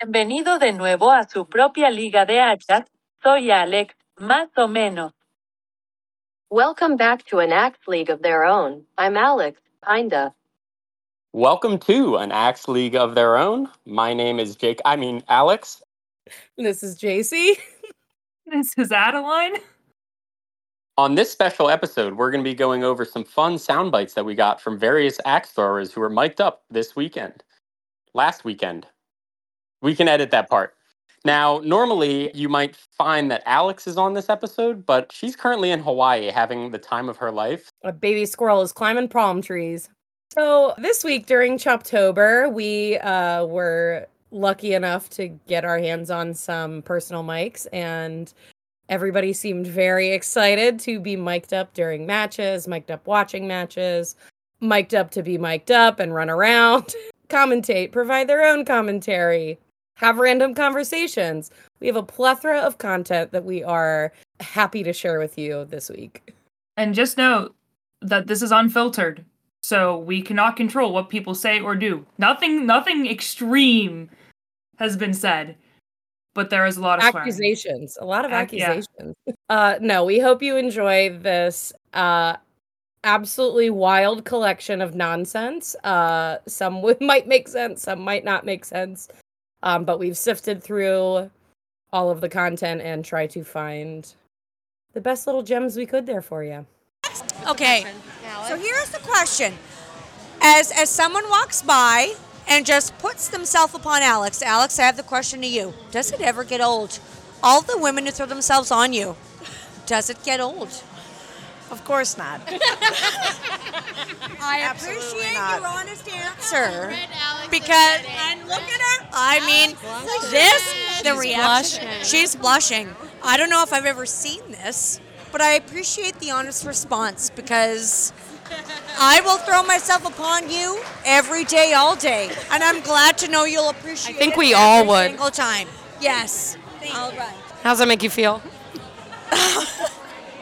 Bienvenido de nuevo a su propia liga de hachas. Soy Alex, más o menos. Welcome back to an Axe League of Their Own. I'm Alex, kinda. Welcome to an Axe League of Their Own. My name is Jake. I mean, Alex. This is JC. This is Adeline. On this special episode, we're going to be going over some fun sound bites that we got from various axe throwers who were mic'd up this weekend. Last weekend. We can edit that part. Now, normally you might find that Alex is on this episode, but she's currently in Hawaii having the time of her life. A baby squirrel is climbing palm trees. So this week during Choptober, we uh, were lucky enough to get our hands on some personal mics, and everybody seemed very excited to be mic'd up during matches, mic'd up watching matches, mic'd up to be mic'd up and run around, commentate, provide their own commentary, have random conversations. We have a plethora of content that we are happy to share with you this week. And just note that this is unfiltered. So we cannot control what people say or do. Nothing nothing extreme has been said. But there is a lot of swearing. accusations a lot of Ac- yeah. accusations uh no we hope you enjoy this uh absolutely wild collection of nonsense uh some would might make sense some might not make sense um but we've sifted through all of the content and try to find the best little gems we could there for you Okay. So here's the question. As as someone walks by and just puts themselves upon Alex, Alex, I have the question to you. Does it ever get old? All the women who throw themselves on you. Does it get old? Of course not. I Absolutely appreciate not. your honest answer. Because and look at her. I mean, this the reaction. She's blushing. I don't know if I've ever seen this, but I appreciate the honest response because I will throw myself upon you every day, all day, and I'm glad to know you'll appreciate. I think it we all every would. Single time. Yes. All right. how's that make you feel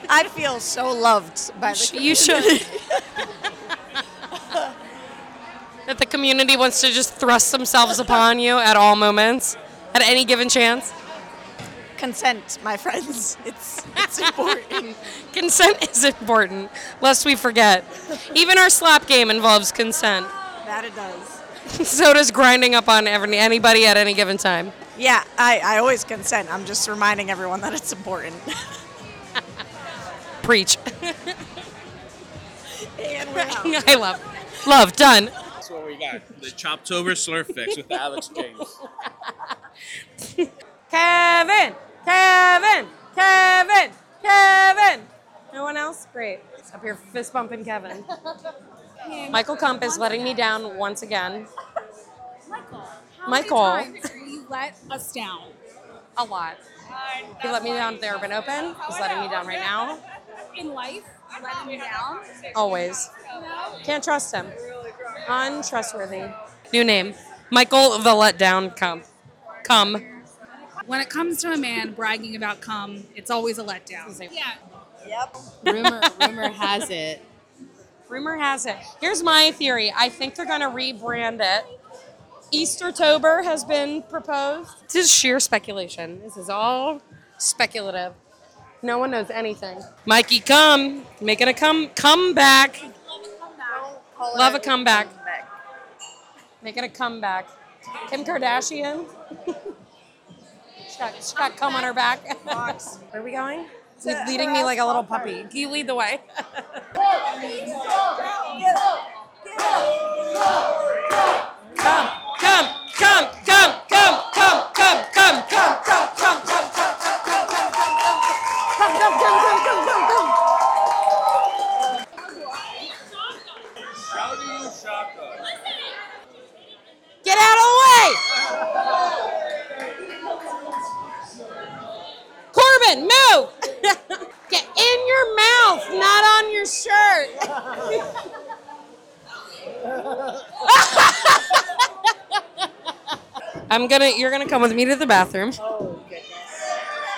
I feel so loved by the you should that the community wants to just thrust themselves upon you at all moments at any given chance consent, my friends. It's it's important. Consent is important, lest we forget. Even our slap game involves consent. that it does. so does grinding up on every, anybody at any given time. Yeah, I, I always consent. I'm just reminding everyone that it's important. Preach. and we're out. I love. Love, done. That's what we got. The Choptober Slurf Fix with Alex James. Kevin! Kevin! Kevin! Kevin! No one else? Great. Up here fist bumping Kevin. Michael Kump is letting me down once again. Michael. How many times you let us down? A lot. He let me down at the Urban Open. Oh, he's letting me down right now. In life, letting you down? Always. Can't trust him. Untrustworthy. New name. Michael the Letdown Kump. Come. When it comes to a man bragging about cum, it's always a letdown. Yeah. Yep. rumor rumor has it. Rumor has it. Here's my theory. I think they're going to rebrand it. Eastertober has been proposed. This is sheer speculation. This is all speculative. No one knows anything. Mikey, come. Making a come comeback. Love a comeback. Making a comeback. Kim Kardashian. she, got, she got cum on her back. Where are we going? Lead- leading me like a little puppy. Can you lead the way? Come, come, come, come, come, come, come, come, come, come, come, come, come, come, come, come, come, come, Get out of the way! Corbin, move! Get in your mouth, not on your shirt. I'm gonna you're gonna come with me to the bathroom. Oh.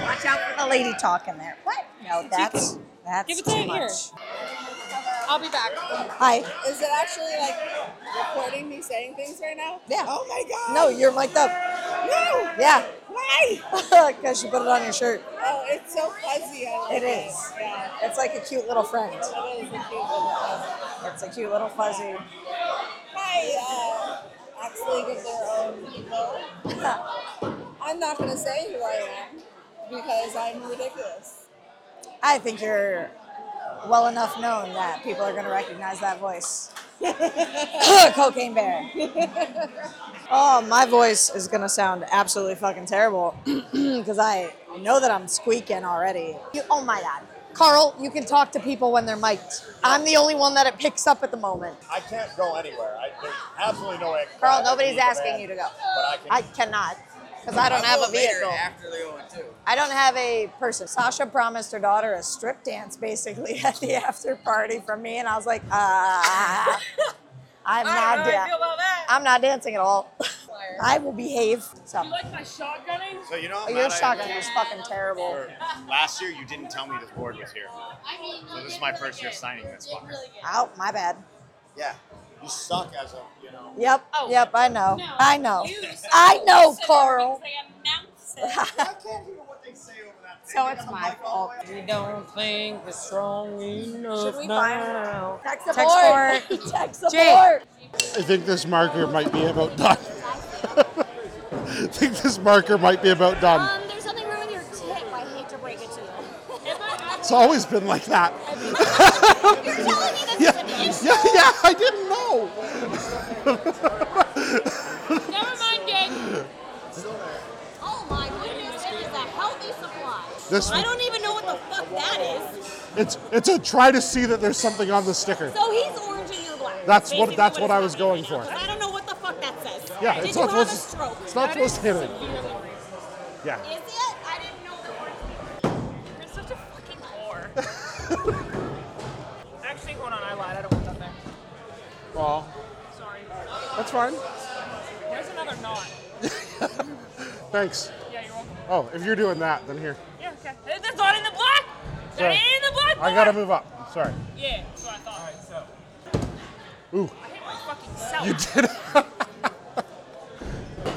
Goodness. Watch out for the lady talking there. What? No, that's that's Give it too to much. here. I'll be back. Hi. Is it actually like recording me saying things right now? Yeah. Oh my god. No, you're mic'd up. No. Yeah. Why? Because you put it on your shirt. Oh, it's so fuzzy. I love It is. Yeah. It's like a cute little friend. It is a cute little fuzzy. It's a cute little fuzzy. Hi, uh, Axe League of their own people. I'm not gonna say who I am because I'm ridiculous. I think you're well enough known that people are going to recognize that voice. Cocaine Bear. Oh, my voice is going to sound absolutely fucking terrible because I know that I'm squeaking already. You, oh my God. Carl, you can talk to people when they're mic'd. I'm the only one that it picks up at the moment. I can't go anywhere. I, there's absolutely no way. I can Carl, nobody's asking van, you to go. But I can. I cannot because I don't have a vehicle. After they go too. I don't have a person. Sasha promised her daughter a strip dance basically at the after party from me, and I was like, uh, I'm not. da- I'm not dancing at all. I will behave. So. You like my shotgunning? So you know, how Your I am shotgun at was fucking terrible. For Last year, you didn't tell me this board was here. So this is my first year signing this fucker. Oh, my bad. Yeah, you suck as a, you know. Yep, yep, I know. I know. I know, Carl. So it's my fault. We don't think we're strong enough Should we now. find Tech support? Text Tech Jake. support. I think this marker might be about done. I think this marker might be about done. Um, there's something wrong with your tip. I hate to break it to you. It's always been like that. Yeah, yeah, yeah, I didn't know. Never mind, Jake. Oh my goodness, it is a healthy supply. This- I don't even know what the fuck that is. It's it's a try to see that there's something on the sticker. So he's orange and you're black. That's what that's what I was going for. I don't know what the fuck that says. Yeah, Did it's not supposed it's not supposed to hit it. Yeah. Is it? I didn't know that orange. You're such a fucking whore. Well, Sorry. that's fine. There's another knot. Thanks. Yeah, you're welcome. Oh, if you're doing that, then here. Yeah, okay. That's not in the black. That Sorry. ain't in the black. I gotta move up. I'm Sorry. Yeah, that's what I thought. Alright, so. Ooh, I hit my fucking self. you did.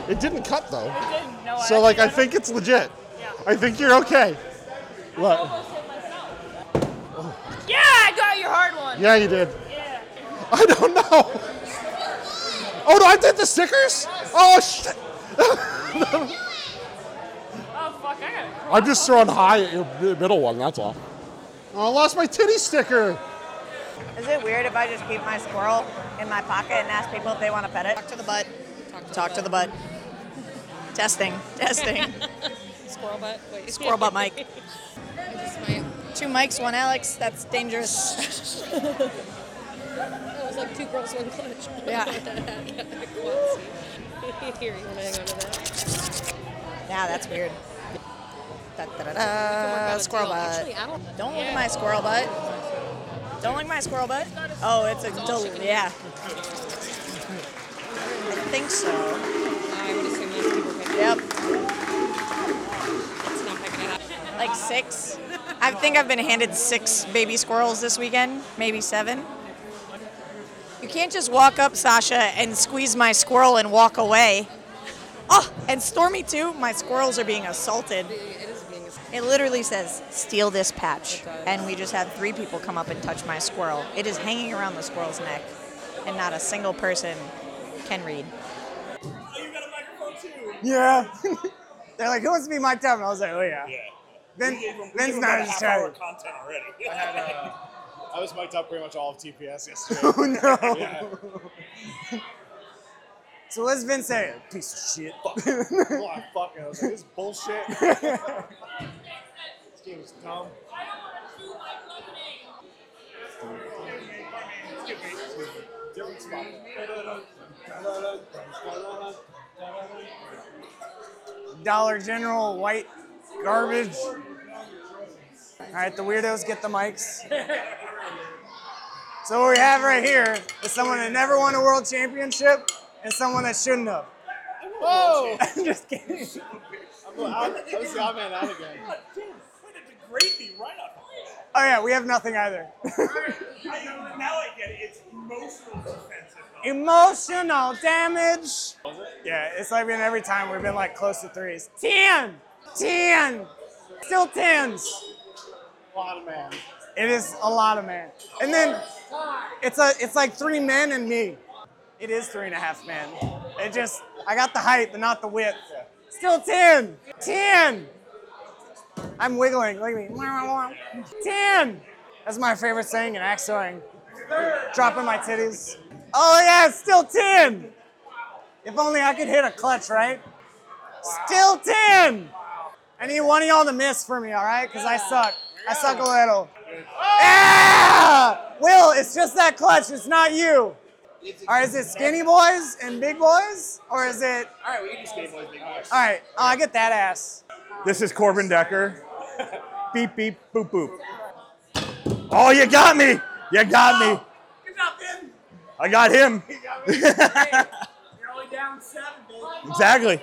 it didn't cut though. It didn't. No, So I like, I think it's legit. Yeah. I think you're okay. What? almost hit myself. Yeah, I got your hard one. Yeah, you did. Yeah. I don't know. Oh no, I did the stickers. Oh shit. Oh fuck, I got it. I'm just throwing high at your middle one. That's all. Oh, I lost my titty sticker. Is it weird if I just keep my squirrel in my pocket and ask people if they want to pet it? Talk to the butt. Talk, to the butt. Testing. Testing. Squirrel butt. Wait. Squirrel butt mic. Two mics, one Alex. That's dangerous. Like two girls, one clutch. Yeah. Here, you want to hang on to that? Yeah, that's weird. Da, da, da, squirrel butt. Actually, I don't- Don't look at my squirrel butt. Don't look at my squirrel butt. Oh, it's a del- yeah. I think so. I would assume that's people picking Yep. It's not picking it. Like six. I think I've been handed six baby squirrels this weekend, maybe seven. You can't just walk up, Sasha, and squeeze my squirrel and walk away. Oh, and Stormy too. My squirrels are being assaulted. It is being a It literally says, steal this patch. And we just had three people come up and touch my squirrel. It is hanging around the squirrel's neck, and not a single person can read. Oh, you got a microphone too? Yeah. They're like, who wants to be mic'd up? And I was like, oh yeah. Yeah. Then, We gave him- we gave him not about a as half hour tired. content already. Uh, I was mic'd up pretty much all of TPS yesterday. Oh no. Yeah. So what's Vince say? Piece of shit. Fuck. oh, I fucking. I was like, this is bullshit. this game is dumb. Different spot. Dollar General white garbage. All right, the weirdos get the mics. So what we have right here is someone that never won a world championship and someone that shouldn't have. Whoa! I'm just kidding. I'm out. I was the odd man out again. Degrade right up. Oh yeah, we have nothing either. now I get it. It's emotional defensive. Emotional damage. Yeah, it's like been every time we've been like close to threes. Ten, ten, still tens. A lot of man. It is a lot of man. And then it's a it's like three men and me. It is three and a half men. It just I got the height, but not the width. Still ten. Ten. I'm wiggling. Look at me. Ten. That's my favorite saying in axe throwing. Dropping my titties. Oh yeah, still ten. If only I could hit a clutch, right? Still ten. I need one of y'all to miss for me, all right? Because I suck. I suck a little. Ah! Will, it's just that clutch. It's not you. All right, is it skinny boys and big boys, or is it? All right, we can do skinny boys, big boys. All right, oh, I get that ass. This is Corbin Decker. beep beep boop boop. Oh, you got me! You got me! I got him. You're only down seven, baby. exactly.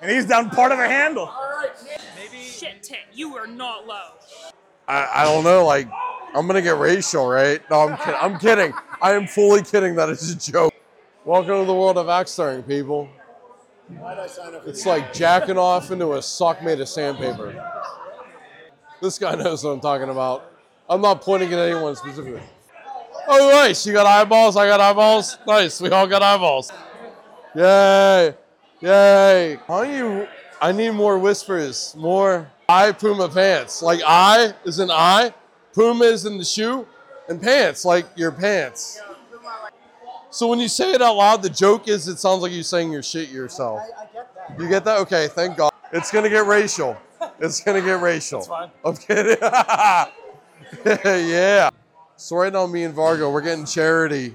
And he's down part of a handle. Shit, Tit, you are not low. I, I don't know. Like, I'm gonna get racial, right? No, I'm kidding. I'm kidding. I am fully kidding. That is a joke. Welcome to the world of axe throwing, people. Why'd I sign up for It's like jacking off into a sock made of sandpaper. This guy knows what I'm talking about. I'm not pointing at anyone specifically. Oh, nice. You got eyeballs. I got eyeballs. Nice. We all got eyeballs. Yay. Yay. Why don't you? I need more whispers. More I Puma pants. Like I is an I, Puma is in the shoe, and pants like your pants. So when you say it out loud, the joke is it sounds like you're saying your shit yourself. I get that. You get that? Okay, thank God. It's gonna get racial. It's gonna get racial. That's fine. I'm kidding. yeah. So right now, me and Vargo, we're getting charity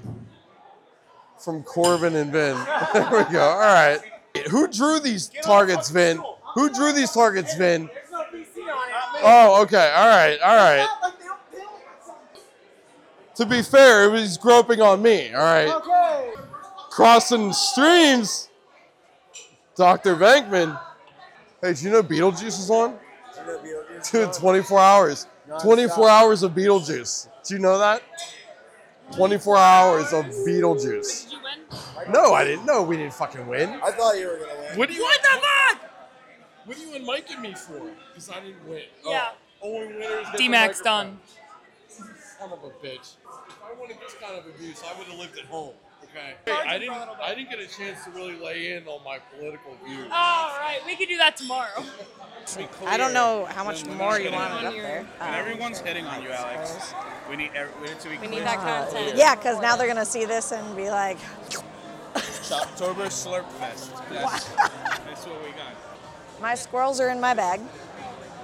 from Corbin and Ben. there we go. All right. Who drew these targets, Vin? Who drew these targets, Vin? Oh, okay. All right. All right. To be fair, it was groping on me. All right. Okay. Crossing streams. Dr. Venkman. Hey, do you know Beetlejuice is on? Dude, 24 hours. 24 hours of Beetlejuice. Do you know that? 24 hours of Beetlejuice. Did you win? No, I didn't know we didn't fucking win. I thought you were gonna win. What do you What the fuck? What do you and Mike and me for? Because I didn't win. Oh, yeah. Only winners. D-Max microphone. done. Son of a bitch. If I wanted this kind of abuse, I would have lived at home. Okay. Hey, I didn't. I didn't get a chance to really lay in on my political views. All right, we can do that tomorrow. I don't know how much more you want it up there. And everyone's hitting on you, um, Alex. We need, every, we need to be We need that content. Yeah, because now they're gonna see this and be like, Choptober Slurp Fest. That's, that's what we got. my squirrels are in my bag.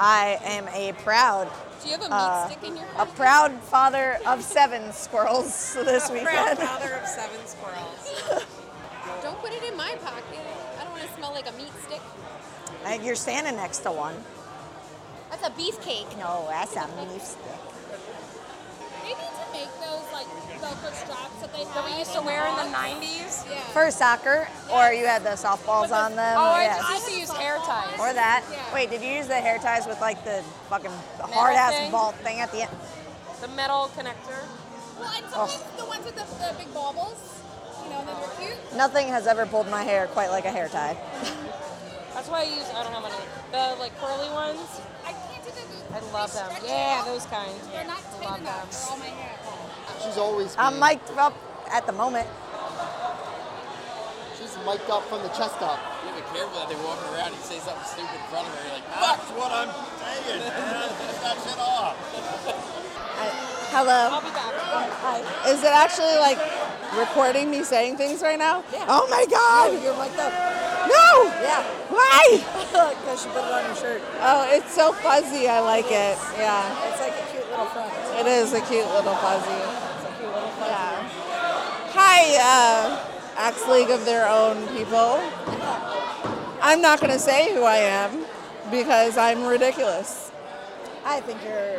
I am a proud. Do you have a meat uh, stick in your pocket? A proud father of seven squirrels this A weekend. proud father of seven squirrels. Don't put it in my pocket. I don't want to smell like a meat stick. Uh, You're standing next to one. That's a beefcake. No, that's a beef stick. They need to make those like Velcro straps that we used to wear in the 90s? Yeah. For soccer, or you had the softballs on them. Oh, I, yes. I used to use hair ties. Or that. Wait, did you use the hair ties with like the fucking hard ass thing? vault thing at the end? The metal connector. Well, and Oh. sometimes the ones with the, the big baubles, you know, that are cute. Nothing has ever pulled my hair quite like a hair tie. Mm-hmm. That's why I use, I don't have any. The like curly ones. I can't do the I love them. Yeah, those kind. They're not I tight love enough them. for all my hair. She's always I'm mic'd up at the moment. She's mic'd up from the chest up. You gotta be careful that they walk around and say something stupid in front of her. You're like, ah, that's what I'm saying, man. That shit off. Hello. I'll be back. Hi. Is it actually like recording me saying things right now? Yeah. Oh my god! You're mic'd up. No! Yeah. Why? Because she put it on her shirt. Oh, it's so fuzzy. I like it. Yeah. It's like a cute little front. It is a cute little fuzzy. It's a cute little fuzzy. Yeah. Hi, uh, Axe League of their own people. I'm not going to say who I am because I'm ridiculous. I think you're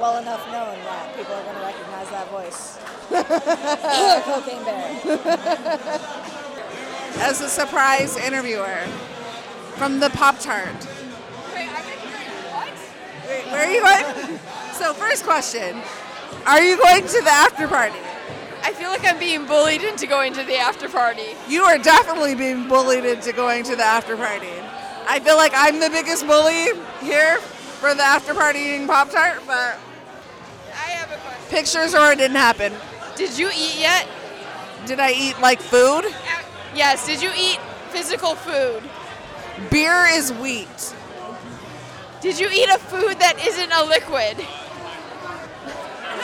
well enough known that people are going to recognize that voice. Cocaine Bear. as a surprise interviewer from the Pop Tart. Wait, I'm hearing what? Wait, where are you going? So, first question Are you going to the after party? I feel like I'm being bullied into going to the after party. You are definitely being bullied into going to the after party. I feel like I'm the biggest bully here for the after party eating Pop Tart, but I have a question. pictures or it didn't happen. Did you eat yet? Did I eat like food? Uh, yes. Did you eat physical food? Beer is wheat. Did you eat a food that isn't a liquid?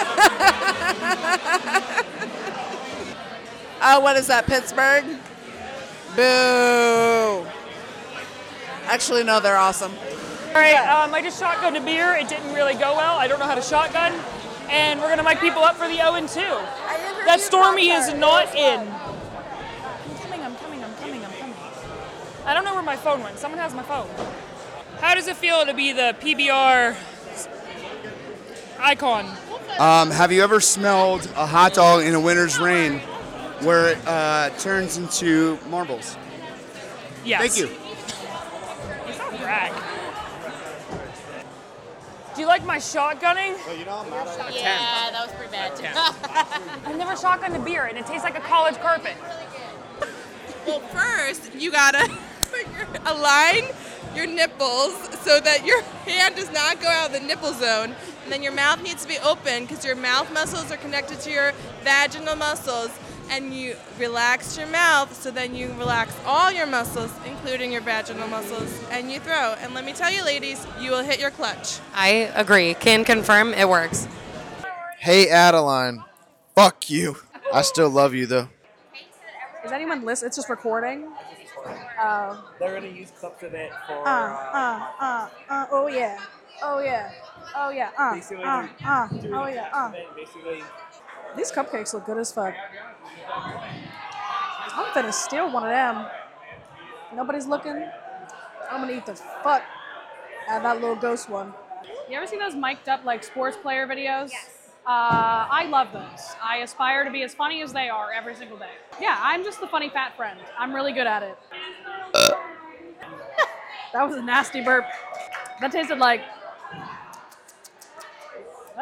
Oh, what is that, Pittsburgh? Boo. Actually, no, they're awesome. All right, um, I just shotgunned a beer. It didn't really go well. I don't know how to shotgun. And we're going to mic people up for the 0 and 2. That Stormy is not in. I'm coming, I'm coming, I'm coming, I'm coming. I don't know where my phone went. Someone has my phone. How does it feel to be the PBR icon? Um, have you ever smelled a hot dog in a winter's rain where it uh, turns into marbles? Yes. Thank you. It's not brag. Do you like my shotgunning? Well, you know, I'm not a Yeah, that was pretty bad. I've never shotgunned a beer, and it tastes like a college carpet. Well, first you gotta align your nipples so that your hand does not go out of the nipple zone. And then your mouth needs to be open because your mouth muscles are connected to your vaginal muscles. And you relax your mouth so then you relax all your muscles, including your vaginal muscles, and you throw. And let me tell you, ladies, you will hit your clutch. I agree. Can confirm it works. Hey, Adeline. Fuck you. I still love you, though. Is anyone listening? It's just recording. Oh. They're gonna use clips of it for. Uh, uh, uh, uh, oh yeah. Oh yeah. Oh yeah. Uh, Basically, uh, uh, oh yeah. Uh. Basically, These cupcakes look good as fuck. I'm gonna steal one of them. Nobody's looking. I'm gonna eat the fuck out of that little ghost one. You ever see those mic'd up like sports player videos? Yes. Uh, I love those. I aspire to be as funny as they are every single day. Yeah, I'm just the funny fat friend. I'm really good at it. that was a nasty burp. That tasted like.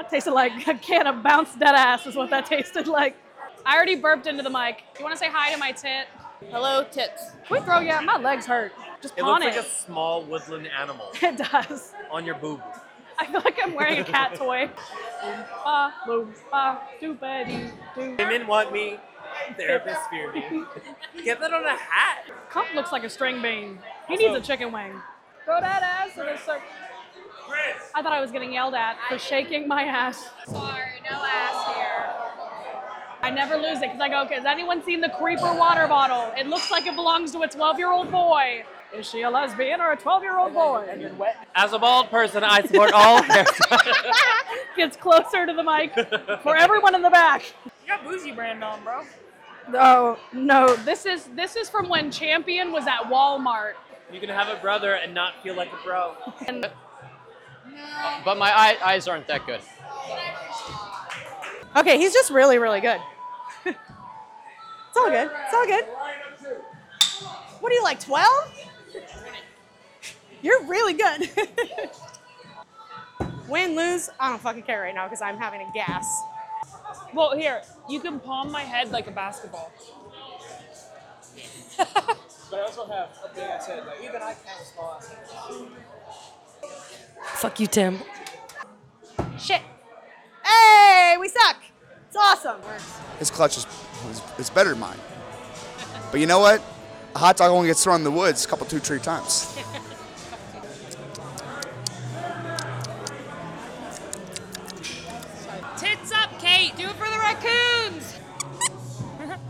That tasted like a can of bounce dead ass, is what that tasted like. I already burped into the mic. You want to say hi to my tit? Hello, tits. Can we throw? Yeah, my legs hurt. Just it pawn looks it. like a small woodland animal It does. on your boob. I feel like I'm wearing a cat toy. Oompa, loompa, doopity doo. Women want me. Therapists fear me. Get that on a hat. Cup looks like a string bean. He needs a chicken wing. Throw that ass in a circle. I thought I was getting yelled at for shaking my ass. Sorry, no ass here. I never lose it because I go, okay, has anyone seen the creeper water bottle? It looks like it belongs to a 12 year old boy. Is she a lesbian or a 12 year old boy? And then wet. As a bald person, I support all hair. Gets closer to the mic for everyone in the back. You got bougie brand on, bro. No, no, this is this is from when Champion was at Walmart. You can have a brother and not feel like a bro. And But my eye, eyes aren't that good. Okay, he's just really, really good. it's all good. It's all good. What are you like, 12? You're really good. Win, lose, I don't fucking care right now because I'm having a gas. Well, here, you can palm my head like a basketball. But I also have a big ass head. Like, even I can't small Fuck you, Tim. Shit. Hey, we suck. It's awesome. His clutch is, is, is better than mine. But you know what? A hot dog only gets thrown in the woods a couple, two, three times. Tits up, Kate. Do it for the raccoons.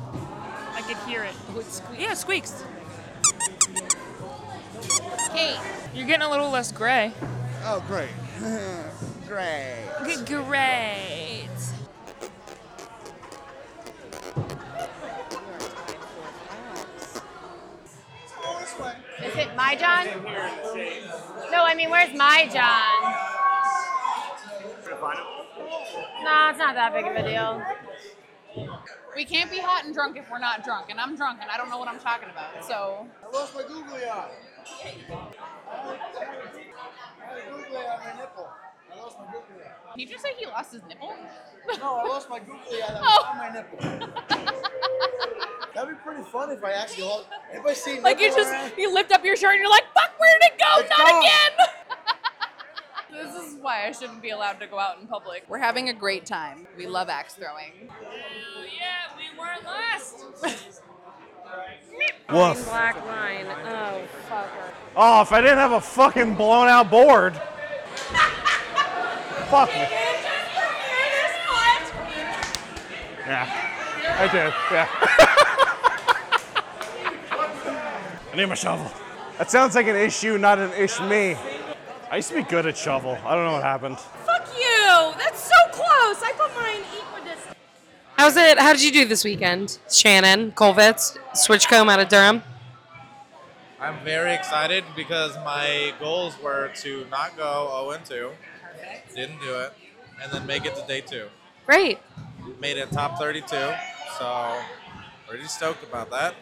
I could hear it. Oh, it sque- yeah, it squeaks. Kate, you're getting a little less gray. Oh, great. great. G- Great. Is it my John? No, I mean, where's my John? No, it's not that big of a deal. We can't be hot and drunk if we're not drunk, and I'm drunk and I don't know what I'm talking about. So I lost my googly eye. I had a googly eye on my nipple. Lost my googly eye. Did you just say he lost his nipple? No, I lost my googly eye that Oh. on my nipple. Oh. That'd be pretty fun if I actually lost. Anybody see Like you just around? you lift up your shirt and you're like, fuck, where'd it go? It's Not gone. again. This is why I shouldn't be allowed to go out in public. We're having a great time. We love axe throwing. Yeah, we weren't last. Woof. Black line. Oh, fucker. Oh, if I didn't have a fucking blown out board. Fuck me. Yeah, I did. Yeah. I need my shovel. That sounds like an issue, not an ish me. I used to be good at shovel. I don't know what happened. Fuck you. That's so close. I put mine equidistant. How's it? How did you do this weekend, Shannon Colvitz, Switchcomb out of Durham? I'm very excited because my goals were to not go 0 2. Didn't do it. And then make it to day two. Great. Made it top 32. So, pretty stoked about that.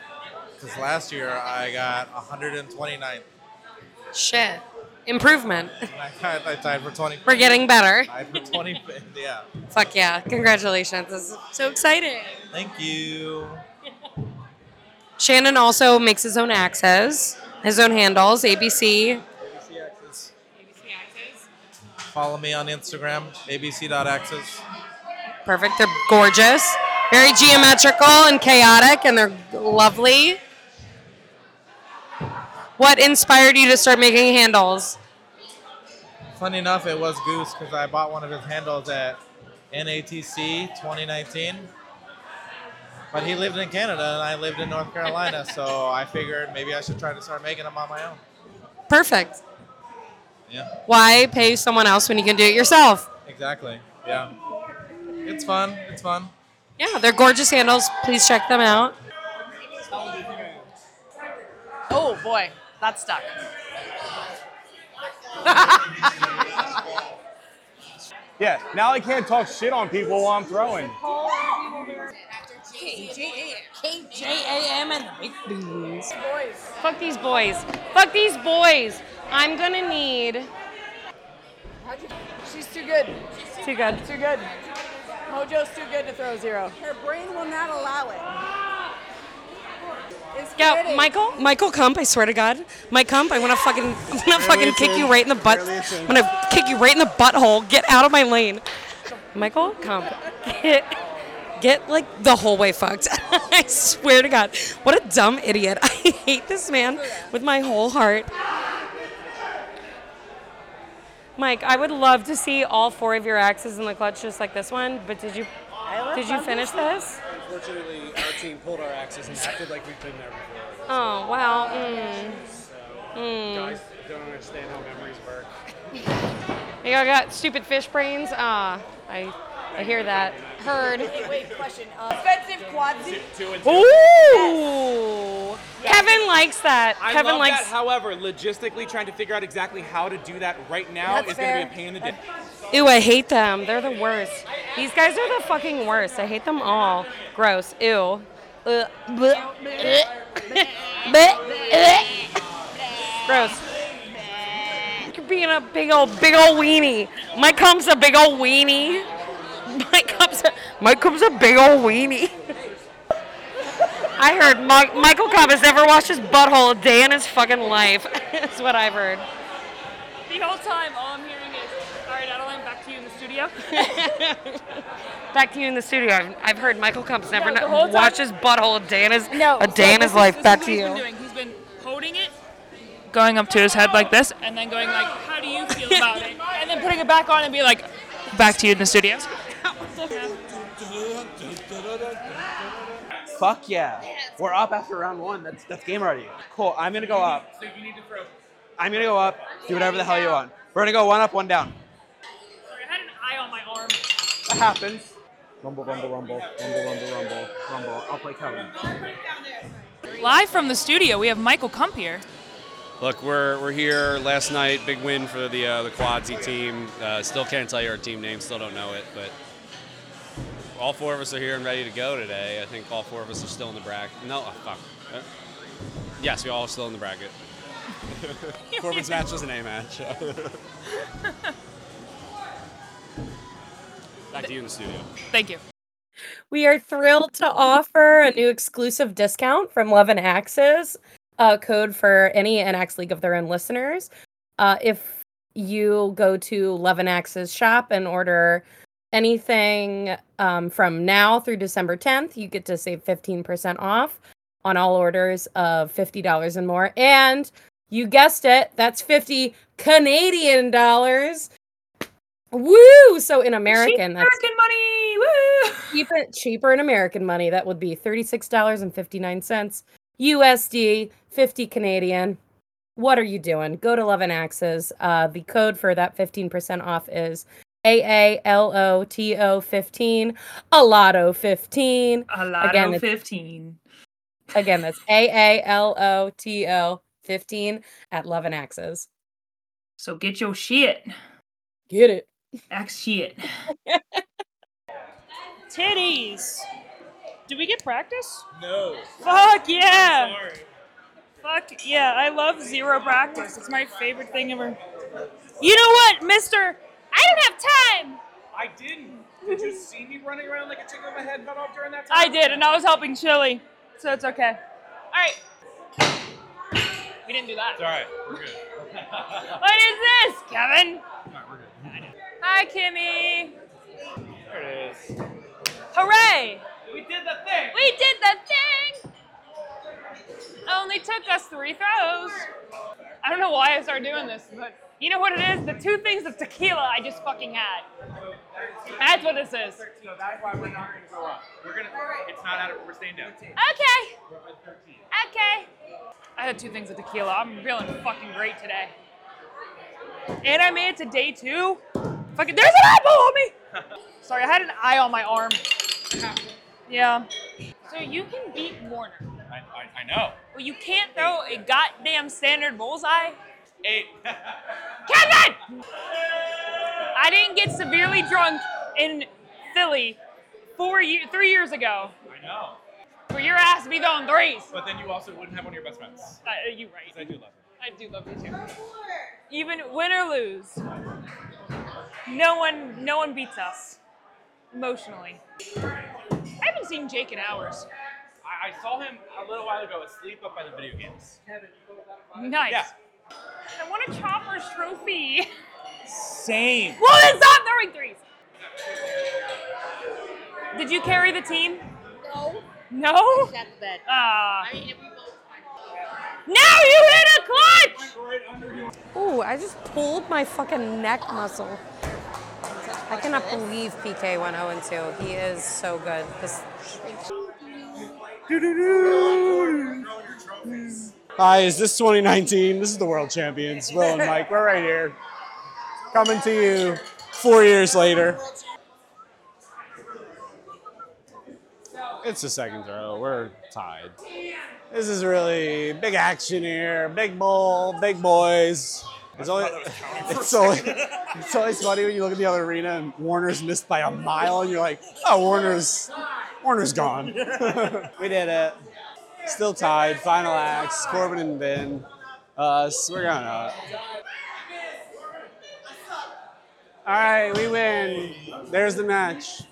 Because last year I got 129th. Shit. Improvement. I, tied- I tied for 20. We're getting better. Tied for 25th, yeah. Fuck yeah. Congratulations. This is so exciting. Thank you. Shannon also makes his own axes, his own handles, ABC. ABC axes. ABC axes. Follow me on Instagram, abc.axis. Perfect. They're gorgeous. Very geometrical and chaotic, and they're lovely. What inspired you to start making handles? Funny enough, it was Goose because I bought one of his handles at NATC 2019. But he lived in Canada and I lived in North Carolina, so I figured maybe I should try to start making them on my own. Perfect. Yeah, Why pay someone else when you can do it yourself? exactly. Yeah. It's fun. It's fun. Yeah, they're gorgeous handles. Please check them out. Oh boy, that's stuck. Yeah, now I can't talk shit on people while I'm throwing. KJAM and the big beans. Fuck these boys. Fuck these boys. I'm gonna need. She's too good. Too good. Too good. Mojo's too good to throw zero. Her brain will not allow it. It's Yo, kidding. Michael, Michael Kump, I swear to God, Mike Kump, I'm gonna fucking, I'm gonna fucking kick you right in the butt. I'm gonna kick you right in the butthole. Get out of my lane, Michael Kump. Get, get like the whole way fucked. I swear to God, what a dumb idiot. I hate this man with my whole heart. Mike, I would love to see all four of your axes in the clutch just like this one, but did you, did you finish this? Unfortunately, our team pulled our axes and acted like we've been there before. Oh, wow. Mm. So, Mm. guys don't understand how memories work. You got, got stupid fish brains? Ah, I, I hear that. Heard. Wait, wait, question. Uh, offensive quadsy. Two and Ooh! Kevin likes that. I Kevin love likes. that. However, logistically trying to figure out exactly how to do that right now That's is going to be a pain in the dick. Ew, I hate them. They're the worst. These guys are the fucking worst. I hate them all. Gross. Ew. Ugh. Blech. Blech. Blech. Gross. You're being a big old, big old weenie. Mike comes a big old weenie. Mike comes a, Mike comes a big old weenie. I heard Mike, Michael Cobb has never washed his butthole a day in his fucking life. That's what I've heard. The whole time, all I'm hearing studio. Back to you in the studio. I've, I've heard Michael Combs never No, the kno- watched his butthole a day in his No, a day in his life. this Back is to what you. He's been, doing. he's been holding it, going up to his head like this, and then going like, "How do you feel about it?" And then putting it back on and be like, "Back to you in the studio." Fuck yeah. We're up after round one. That's that's game already. Cool. I'm gonna go up. So you need to throw. I'm gonna go up. Do whatever the hell you want. We're gonna go one up, one down. Eye on my arm. That happens. Rumble, rumble, rumble, rumble, rumble, rumble, rumble. I'll play Kevin. Live from the studio, we have Michael Kump here. Look, we're, we're here last night. Big win for the uh, the Quadsy team. Uh, still can't tell you our team name. Still don't know it, but all four of us are here and ready to go today. I think all four of us are still in the bracket. No, oh, fuck. Uh, yes, we all are still in the bracket. Corbin's match was an A match. Back to you in the studio. Thank you. We are thrilled to offer a new exclusive discount from Love and Axes, a code for any NX League of their own listeners. Uh, if you go to Love and Axes shop and order anything um, from now through December 10th, you get to save 15% off on all orders of $50 and more. And you guessed it, that's 50 Canadian dollars. Woo! So in American, that's American money. Woo! keep it cheaper in American money. That would be $36.59 USD, 50 Canadian. What are you doing? Go to Love and Axes. Uh, the code for that 15% off is AALOTO 15, A Alato 15. Alato Again, 15. Again, that's AALOTO 15 at Love and Axes. So get your shit. Get it. Axe shit. Titties. Do we get practice? No. Fuck yeah. Fuck yeah. I love zero practice. It's my favorite thing ever. You know what, mister? I don't have time. I didn't. Did you see me running around like a chicken with my head cut off during that time? I did, and I was helping Chili. So it's okay. All right. We didn't do that. It's all right. We're good. What is this, Kevin? Hi, Kimmy. There it is. Hooray! We did the thing. We did the thing! Only took us three throws. I don't know why I started doing this, but you know what it is? The two things of tequila I just fucking had. That's what this is. So that's why we're not to go up. We're gonna. It's not out of. We're staying down. Okay. Okay. I had two things of tequila. I'm feeling fucking great today. And I made it to day two. Fucking, there's an eyeball on me! Sorry, I had an eye on my arm. Yeah. So you can beat Warner. I, I, I know. Well, you can't throw a goddamn standard bullseye. Eight. Kevin! I didn't get severely drunk in Philly four year, three years ago. I know. For your ass to be throwing threes. But then you also wouldn't have one of your best friends. Uh, you right. 'Cause I do love her. I do love you too. Even win or lose, no one, no one beats us emotionally. I haven't seen Jake in hours. I, I saw him a little while ago asleep up by the video games. Nice. Yeah. I want a Choppers trophy. Same. Well, then stop throwing threes. Did you carry the team? No. No. That's bad. Ah. I mean, both. now you hit a clutch. Ooh, I just pulled my fucking neck muscle. I cannot believe PK went 0 2. He is so good. This Hi, is this 2019? This is the World Champions, Will and Mike. We're right here, coming to you four years later. It's the second throw. We're tied. This is really big action here. Big bull, big boys. It's always, it's always, it's always funny when you look at the other arena and Warner's missed by a mile, and you're like, oh, Warner's, Warner's gone. we did it. Still tied. Final acts. Corbin and Ben. Us. Uh, we're going up. All right, we win. There's the match.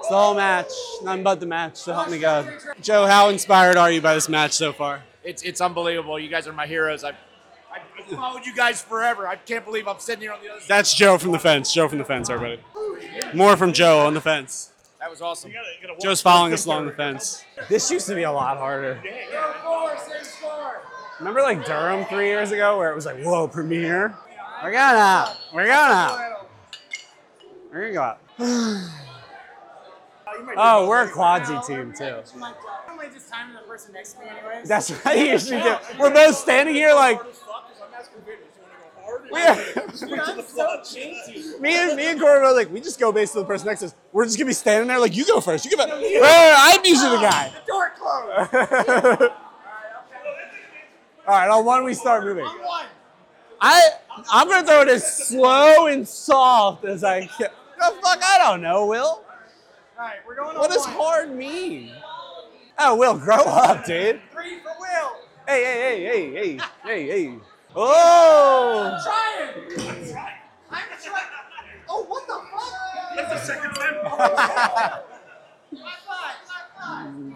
It's the whole match. nothing but the match. So help me God. Joe, how inspired are you by this match so far? It's it's unbelievable. You guys are my heroes. I've, I've followed you guys forever. I can't believe I'm sitting here on the other side. That's Joe from the fence. Joe from the fence, everybody. More from Joe on the fence. That was awesome. Joe's following us along the fence. This used to be a lot harder. Remember like Durham three years ago where it was like, whoa, premiere? We're going out. We're going out. We're gonna go out. oh, we're a quadsy team too. Normally just timing the person next to me anyways. That's what I usually do. We're both standing here like we are, I'm so cheaty. me and me and Corbin are like, we just go based on the person next to us. We're just gonna be standing there like, you go first. You go first. I'm usually the guy. The door closed. All right, on one we start moving. I I'm gonna throw it as slow and soft as I can. The fuck, I don't know, Will. Right, we're going What does hard mean? Oh, Will, grow up, dude. Three for Will. Hey, hey, hey, hey, hey, hey, hey. Oh! I'm trying. I'm trying. I'm trying. Oh, what the fuck? That's the second time.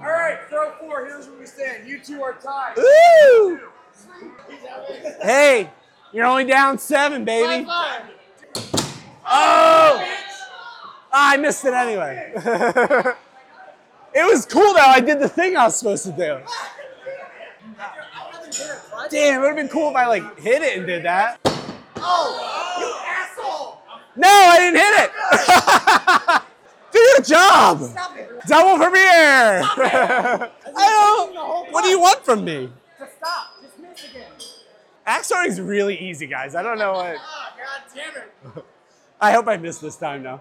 All right, throw four. Here's where we stand. You two are tied. Woo! Hey, you're only down seven, baby. Oh! Ah, I missed it anyway. it was cool though. I did the thing I was supposed to do. Damn, it would have been cool if I like hit it and did that. Oh, you asshole! No, I didn't hit it. Good job. Double for beer. I don't. What do you want from me? Just stop. Just miss again. Axe throwing's really easy, guys. I don't know what. Oh, God damn it. I hope I missed this time though.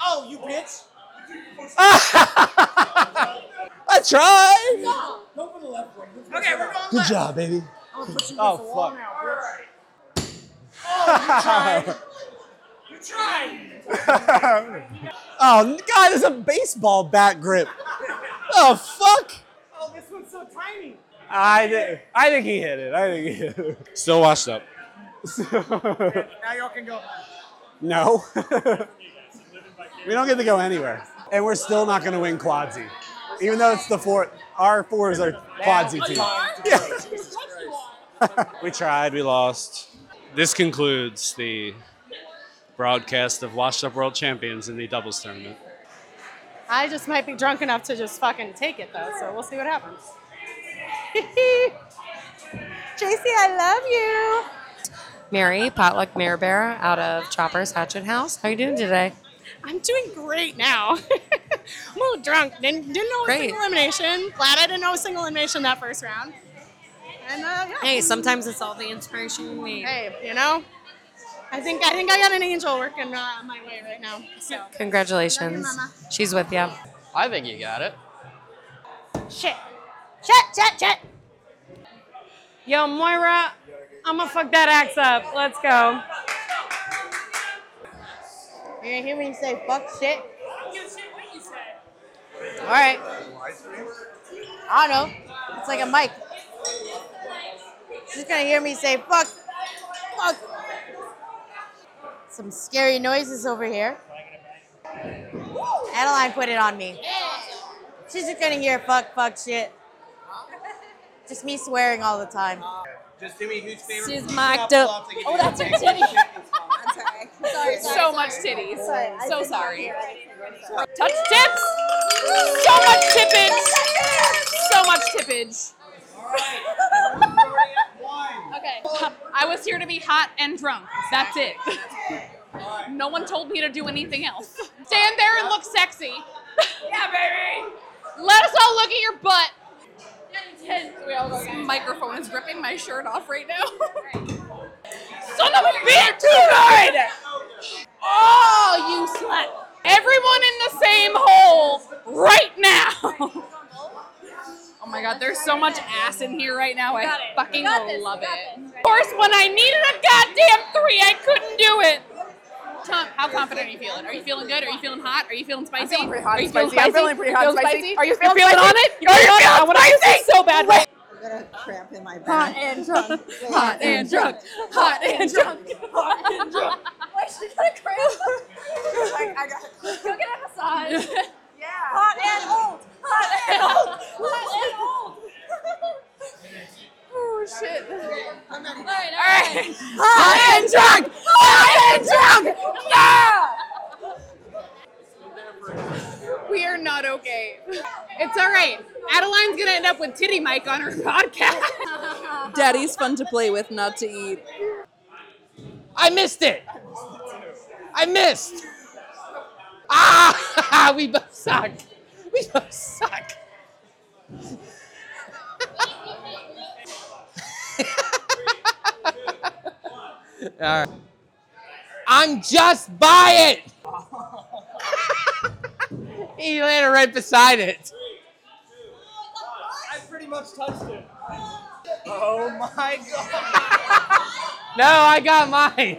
Oh, you bitch. I tried. Go for the left one. Okay, we're going Good job, baby. I'm gonna put you Oh, against the wall fuck. now, bitch. Oh, you tried. You tried. oh, God, there's a baseball bat grip. Oh, fuck. Oh, this one's so tiny. I, thi- I think he hit it. I think he hit it. Still washed up. Now y'all can go. no. We don't get to go anywhere. And we're still not going to win Quadsy. Even though it's the four, our fours are Quadsy team. We tried, we lost. This concludes the broadcast of Washed Up World Champions in the doubles tournament. I just might be drunk enough to just fucking take it though, so we'll see what happens. JC, I love you. Mary, potluck mare bear out of Chopper's Hatchet House. How you doing today? I'm doing great now. I'm a little drunk. Didn't, didn't know it was Great. single elimination. Glad I didn't know it was single elimination that first round. And uh, yeah. Hey, sometimes it's all the inspiration you need. Hey, you know, I think I think I got an angel working uh, my way right now. So Congratulations. Mama. She's with you. I think you got it. shit, shit, shit, shit. Yo, Moira, I'm gonna fuck that axe up. Let's go. You're gonna hear me say fuck shit? Yo, shit, what you said? All right. I don't know. It's like a mic. She's gonna hear me say fuck, fuck. Some scary noises over here. Adeline put it on me. She's just gonna hear fuck, fuck shit. Just me swearing all the time. Just do me a huge favor. She's Put your mic'd apple up. up to get Oh, that's her titty. Sorry. Sorry, so much titties. So sorry. Touch tips. So much tippage. So much tippage. Okay. I was here to be hot and drunk. That's it. No one told me to do anything else. Stand there and look sexy. Yeah, baby. Let us all look at your butt. This microphone is ripping my shirt off right now. Son of a bitch! Too good! Oh, you slut! Everyone in the same hole right now. Oh my god, there's so much ass in here right now. I fucking love it. Of course, when I needed a goddamn three, I couldn't do it. Tom, how confident are you feeling? Are you feeling good? Are you feeling hot? Are you feeling spicy? feeling pretty hot Are you feeling spicy. I'm feeling pretty hot Feeling spicy. Are you You're feeling, feeling on it? You're Are you feeling feeling on I want to spicy? this so bad. Wait. I got a cramp in my back. Hot and drunk. Hot and drunk. Hot and drunk. Hot and drunk. Wait, she got a cramp. I, I got Go get a massage. yeah. Hot and old. Hot and old. Hot and old. Oh shit. I'm ready. All right, all right. Hot and drunk. Hot and drunk. Yeah. We are not okay. It's all right. Adeline's gonna end up with Titty Mike on her podcast. Daddy's fun to play with, not to eat. I missed it. I missed. Ah, we both suck. We both suck. All right. I'm just by it. he landed right beside it. I pretty much touched it. Oh my god. No, I got mine.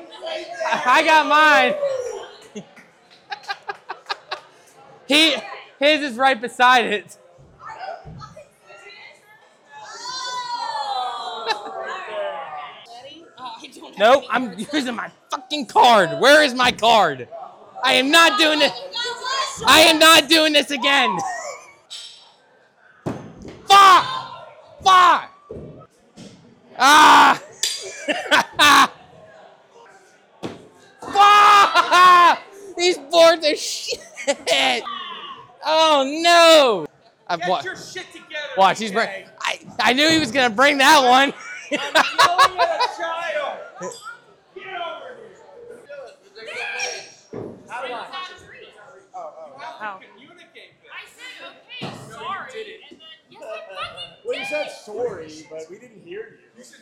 I got mine. He his is right beside it. Nope, I'm using my fucking card. Where is my card? I am not doing this. I am not doing this again. Fuck! Fuck! Ah! Fuck! These boards are shit. Oh no! I've wa- your shit together. Watch, he's bring. I, I knew he was gonna bring that one. I'm only a child! Get over here! I said okay, sorry. Well, you said sorry, but we didn't hear you. You said sorry. Good game. Sorry. that was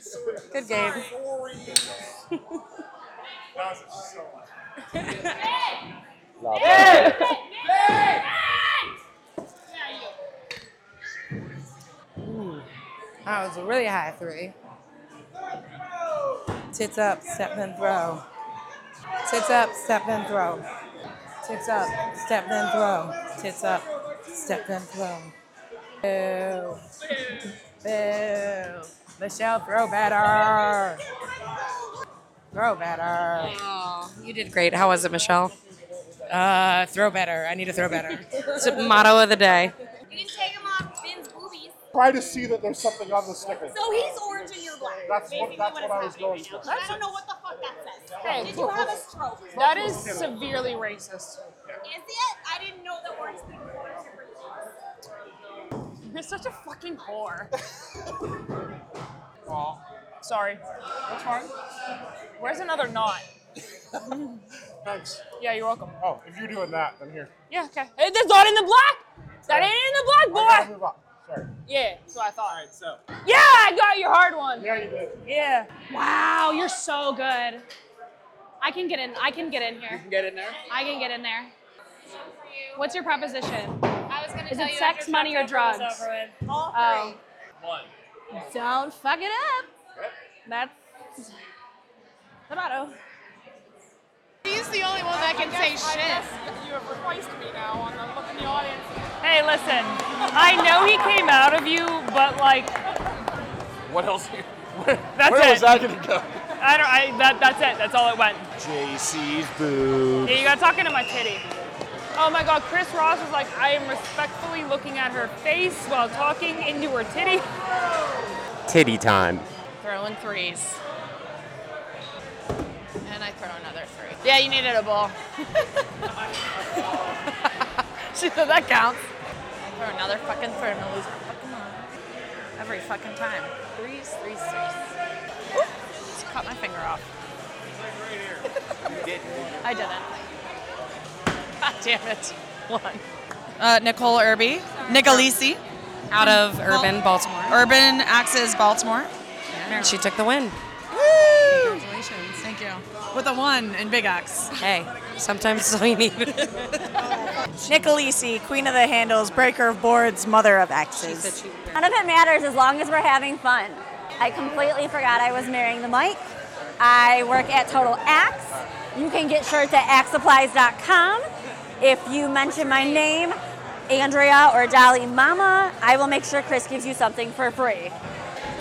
so much. That was a really high three. Tits up, step and throw. Tits up, step and throw. Tits up, step and throw. Tits up, step and throw. Boo. Boo. Michelle, throw better. Throw better. Oh, you did great. How was it, Michelle? Uh, throw better. I need to throw better. It's a motto of the day. You can take him off Finn's boobies. Try to see that there's something on the sticker. So he's orange and you're black. That's what, Basically that's what what is I was happening going right for. now. I don't know what the fuck that says. Hey. Did you have a stroke? That is severely racist. Is it? I didn't know that orange people were super racist. You're such a fucking whore. oh, sorry. That's fine. Where's another knot? Thanks. Yeah, you're welcome. Oh, if you're doing that, then here. Yeah, okay. Hey, that's not in the black. That ain't in the black, boy. move on. Sorry. Yeah, that's what I thought. All right, so. Yeah, I got your hard one. Yeah, you did. Yeah. Wow, you're so good. I can get in. I can get in here. You can get in there. I can get in there. What's your proposition? I was gonna Is tell it you sex, money, or drugs? over with. Oh. All Oh. One. Don't fuck it up. That's the motto. He's the only one that can say shit. You have replaced me now on the look in the audience. Hey, listen. I know he came out of you, but like, What else? That's Where it. was that gonna go? I don't. I that that's it. That's all it went. JC's boobs. Yeah, you got talking to my titty. Oh my God, Chris Ross was like, I am respectfully looking at her face while talking into her titty. Titty time. Throwing threes. And I throw another three. Yeah, you needed a ball. she said that counts. I throw another fucking three. I'm lose my fucking mind. Every fucking time. Threes, threes, threes. Oop, Just cut my finger off. Right here. I didn't. God damn it. One. Uh, Nicole Irby, Nicolisi. Out of Urban, Baltimore. Urban Axes, Baltimore. She took the win. Woo! Congratulations. Thank you. With a one in Big Axe. Hey, sometimes it's all you need. Nicolisi, queen of the handles, breaker of boards, mother of axes. None of it matters as long as we're having fun. I completely forgot I was marrying the mic. I work at Total Axe. You can get shirts at axesupplies.com. If you mention my name, Andrea or Dolly Mama, I will make sure Chris gives you something for free.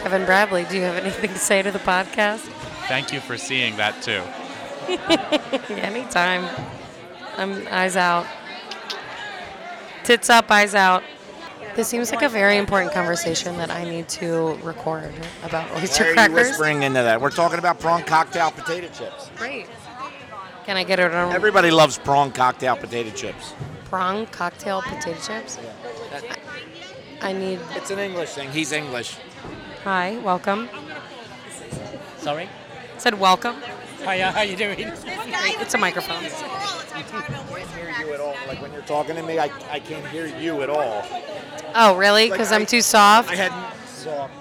Kevin Bradley, do you have anything to say to the podcast? Thank you for seeing that too. Anytime. I'm eyes out. Tits up, eyes out. This seems like a very important conversation that I need to record about oyster Why are you crackers. whispering into that? We're talking about prawn cocktail potato chips. Great. Can I get it on Everybody loves prawn cocktail potato chips. prawn cocktail potato chips? I need. It's an English thing. He's English. Hi, welcome. Sorry? Said welcome. Hiya, uh, how you doing? It's a microphone. I can't hear you at all. Like when you're talking to me, I, I can't hear you at all. Oh, really? Because I- I'm too soft? I hadn't soft.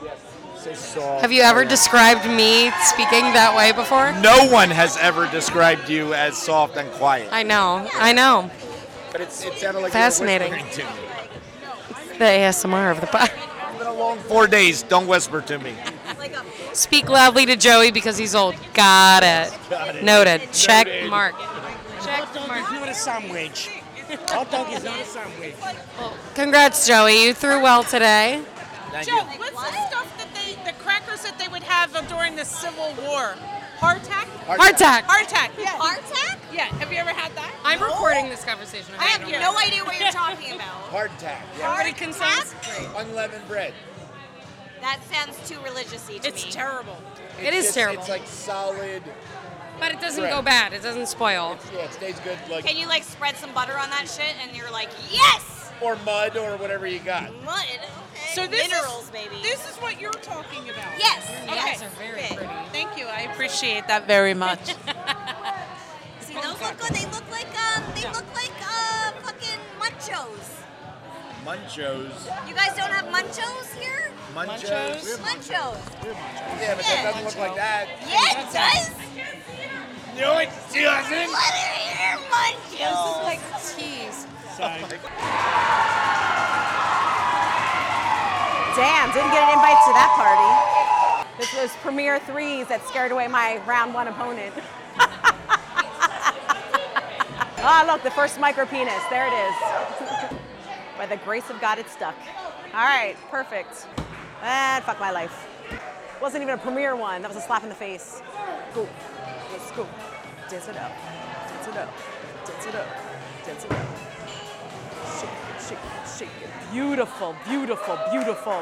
Yes. Say soft. Have you ever described me speaking that way before? No one has ever described you as soft and quiet. I know. I know. But it's, it sounded like Fascinating. whispering to me. The ASMR of the pod. It's been a long four days. Don't whisper to me. Speak loudly to Joey because he's old. Got it. Got it. Noted. Check mark. Check mark. You want a sandwich? Hot dog is not a sandwich. Congrats, Joey. You threw well today. Joe, what's the stuff that the crackers that they would have during the Civil War? Hardtack? Hardtack. Hardtack, yeah. Hardtack? Yeah, have you ever had that? I'm recording this conversation. I have no idea what you're talking about. Hardtack. Everybody can say Unleavened bread. That sounds too religiously to It's me. terrible. It is just- terrible. It's like solid. But it doesn't bread. go bad. It doesn't spoil. Yeah, it stays good. Like Can you like spread some butter on that shit and you're like, yes! Or mud or whatever you got. Mud. Okay. So this Minerals, is, baby. This is what you're talking about. Yes. Okay. Yes. are very Okay. pretty. Thank you. I appreciate that very much. See, those look good. They look like um, they look like uh, fucking munchos. Munchos. You guys don't have munchos here? Munchos. Munchos. Yeah, but that doesn't look like that. Yeah, it does. No, it doesn't. What are your munchos? This is like cheese. Damn, didn't get an invite to that party. This was Premier Threes that scared away my round one opponent. Ah, look, the first micro penis. There it is. By the grace of God, it stuck. All right, perfect. And fuck my life. Wasn't even a premiere one. That was a slap in the face. Go. Let's go. Dance it up. Dance it up. Dance it up. Dance it up. Beautiful, beautiful, beautiful.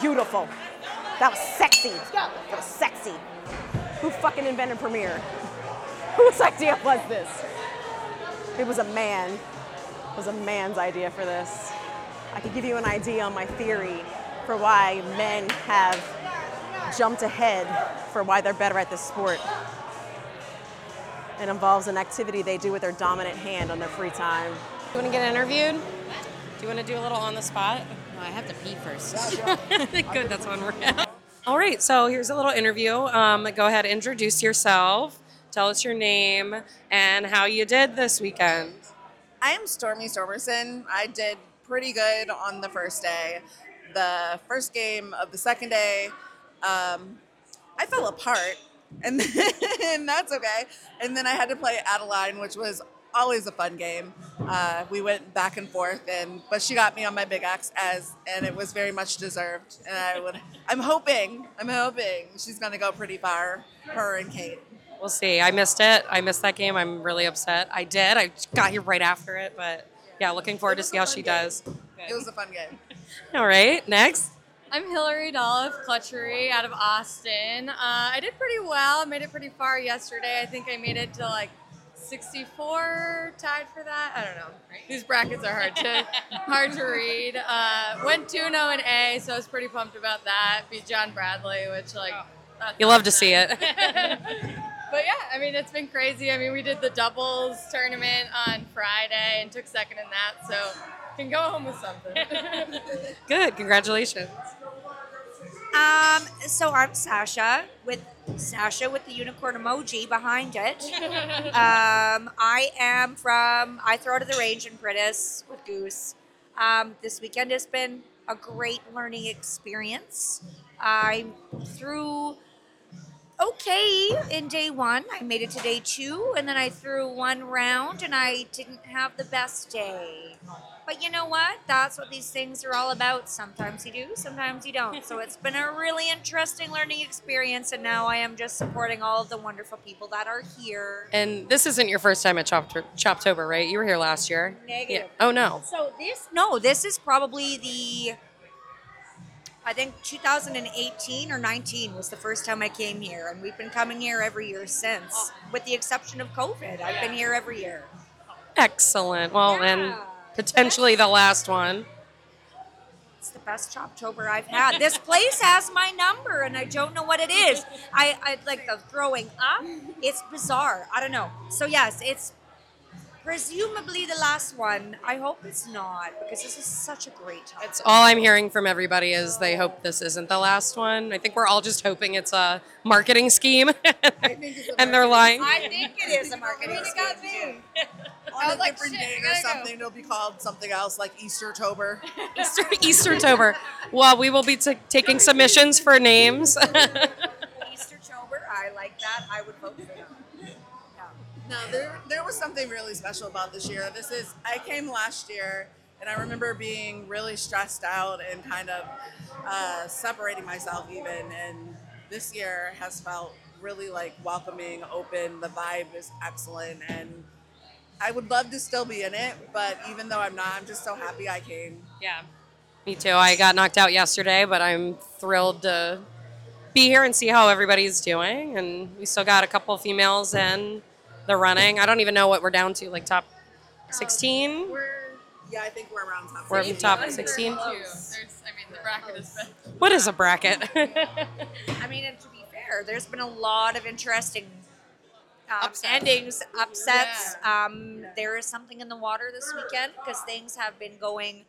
Beautiful. That was sexy. That was sexy. Who fucking invented Premiere? Whose idea was this? It was a man. It was a man's idea for this. I could give you an idea on my theory for why men have jumped ahead for why they're better at this sport. It involves an activity they do with their dominant hand on their free time. You want to get interviewed? Do you want to do a little on the spot? No, I have to pee first. Good, that's one we're at. All right, so here's a little interview. Um, go ahead, introduce yourself. Tell us your name and how you did this weekend. I'm Stormy Stormerson. I did pretty good on the first day. The first game of the second day, um, I fell apart, and, and that's okay. And then I had to play Adeline, which was always a fun game. Uh, we went back and forth, and but she got me on my big axe as, and it was very much deserved. And I would, I'm hoping, I'm hoping she's gonna go pretty far. Her and Kate. We'll see. I missed it. I missed that game. I'm really upset. I did. I got here right after it, but yeah, looking forward to see how she does. It was a fun game. All right, next. I'm Hillary Doll of Clutchery out of Austin. Uh, I did pretty well. Made it pretty far yesterday. I think I made it to like 64, tied for that. I don't know. These brackets are hard to hard to read. Uh, went 2 0 in A, so I was pretty pumped about that. Beat John Bradley, which like. that's You love to see it. but yeah, I mean, it's been crazy. I mean, we did the doubles tournament on Friday and took second in that, so can go home with something. Good. Congratulations. Um, so I'm Sasha with Sasha with the unicorn emoji behind it. Um, I am from I throw to the range in Britis with Goose. Um, this weekend has been a great learning experience. I threw okay in day one. I made it to day two, and then I threw one round, and I didn't have the best day. But you know what? That's what these things are all about. Sometimes you do, sometimes you don't. So it's been a really interesting learning experience, and now I am just supporting all of the wonderful people that are here. And this isn't your first time at Chop- Choptober, right? You were here last year. Negative. Yeah. Oh no. So this no, this is probably the I think 2018 or 19 was the first time I came here, and we've been coming here every year since, with the exception of COVID. I've been here every year. Excellent. Well, and potentially the last one. It's the best Choptober I've had. This place has my number, and I don't know what it is. I, I like the throwing up. It's bizarre. I don't know. So yes, it's presumably the last one. I hope it's not because this is such a great time. It's all I'm hearing from everybody is they hope this isn't the last one. I think we're all just hoping it's a marketing scheme, and they're lying. I think it is a marketing scheme. On a different day or something, it'll be called something else like Eastertober. Easter Eastertober. Well, we will be t- taking submissions for names. Eastertober, I like that. I would vote for that. No, there there was something really special about this year. This is I came last year and I remember being really stressed out and kind of uh, separating myself even. And this year has felt really like welcoming, open. The vibe is excellent, and I would love to still be in it. But even though I'm not, I'm just so happy I came. Yeah. Me too. I got knocked out yesterday, but I'm thrilled to be here and see how everybody's doing. And we still got a couple females in the running. I don't even know what we're down to, like top 16. We're yeah, I think we're around top. We're in 16. top 16. I mean, the bracket has been. What is a bracket? I mean, and to be fair, there's been a lot of interesting um, endings, upsets. Um, there is something in the water this weekend because things have been going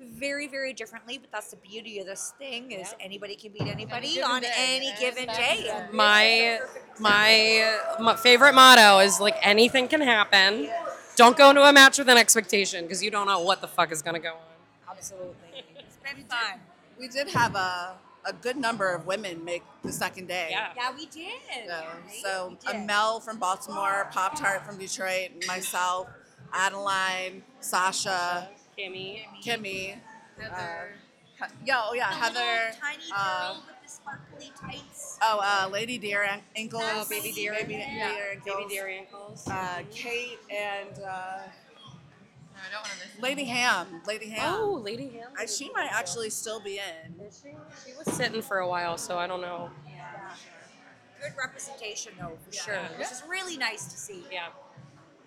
very, very differently. But that's the beauty of this thing is anybody can beat anybody given on day. any given day. And my my my favorite motto is like anything can happen. Don't go into a match with an expectation because you don't know what the fuck is gonna go on. Absolutely, it's been fun. We did have a, a good number of women make the second day. Yeah. Yeah, we did. So, so Amel from Baltimore, Pop Tart from Detroit, myself, Adeline, Sasha, Kimmy, Kimmy, Heather. Uh, yeah, oh yeah, Heather. Tiny uh, girl with the sparkly tights. Oh, uh, Lady Deer an- ankles. Oh, baby deer. Baby, Yeah. deer ankles. Baby deer ankles. Uh, Kate and uh, No, I don't want to miss. Lady Ham. Lady Ham. Oh, Lady Ham. I, she might actually still be in. Is She She was sitting for a while, so I don't know. Good representation, though, for sure. Which is really nice to see. Yeah.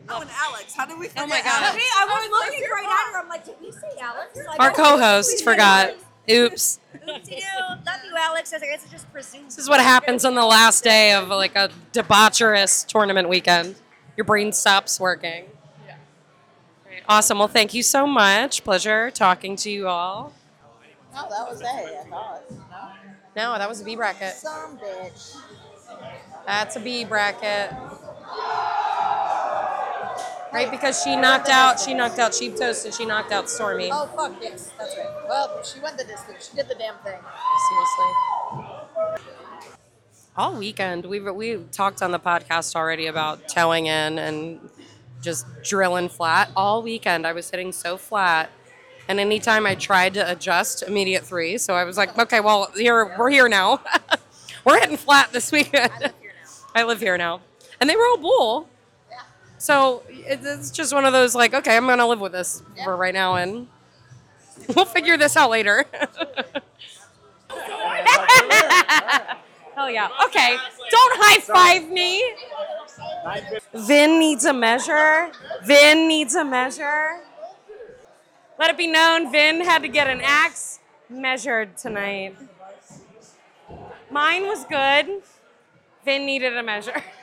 Oh, and Alex. How did we forget Oh my God. Alex? Hey, I was looking right at her. I'm like, did we say Alex? Like, Our co-host forgot. did. Oops. Oopsie doo. Love you, Alex. I guess I just presumed. This is what happens on the last day of like a debaucherous tournament weekend. Your brain stops working. Great. Awesome. Well, thank you so much. Pleasure talking to you all. No, that was A, I thought. No, that was a B bracket. Some bitch. That's a B bracket. Right, because she knocked out, she knocked out Cheap Toast and she knocked out Stormy. Oh, fuck, yes, that's right. Well, she went the distance. She did the damn thing. Seriously. All weekend, we we talked on the podcast already about towing in and just drilling flat. All weekend, I was hitting so flat, and anytime I tried to adjust, immediate three. So I was like, okay, well, here we're here now. we're hitting flat this weekend. I live here now, and they were all bull. So it's just one of those like, okay, I'm gonna live with this for right now, and we'll figure this out later. Hell yeah. Okay. Don't high five me. Vin needs a measure. Vin needs a measure. Let it be known, Vin had to get an axe measured tonight. Mine was good. Vin needed a measure.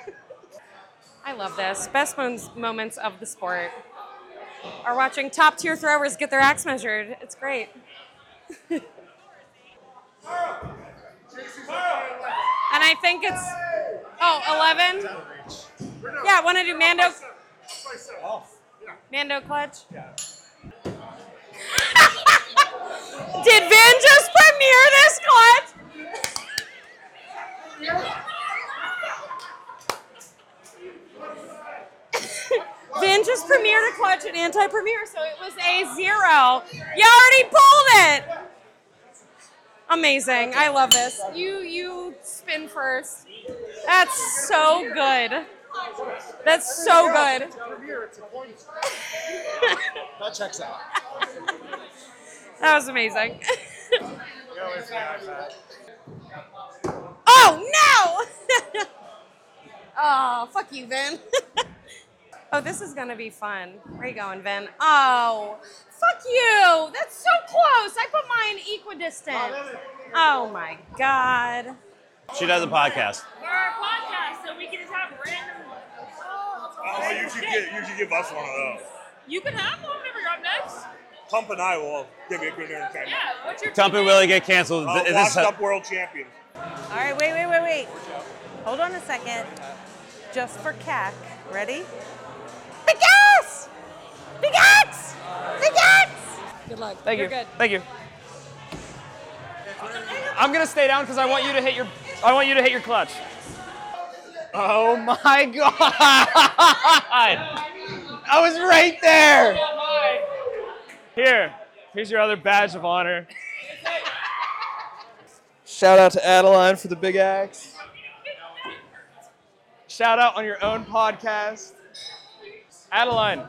I love this. Best moments- moments of the sport are watching top tier throwers get their axe measured. It's great. and I think it's oh 11. Yeah, want to do Mando Mando clutch. Did Vin just premiere this clutch? Vin just premiered a clutch at anti-premiere, so it was a zero. You already pulled it. Amazing. I love this. You you spin first. That's so good. That's so good. That checks out. That was amazing. oh no! oh, fuck you, Vin. oh, this is gonna be fun. Where you going, Vin? Oh, fuck you! That's so close. I put mine equidistant. Oh my god. She does a podcast. For our podcast, so we can just have random. Oh, you should get you should give us one of those. You can have one whenever you're up next. Pump and I will give you a good entertainment. Yeah, what's your Dump and Willie get canceled. Uh, Is washed this up world champion. All right, wait, wait, wait, wait. Hold on a second. Just for CAC. Ready? Big ass! Big axe! Big axe! Good luck. Thank You're you. good. Thank you. I'm gonna stay down because I want you to hit your. I want you to hit your clutch. Oh my god! I was right there. Here, here's your other badge of honor. Shout out to Adeline for the big axe. Shout out on your own podcast. Adeline,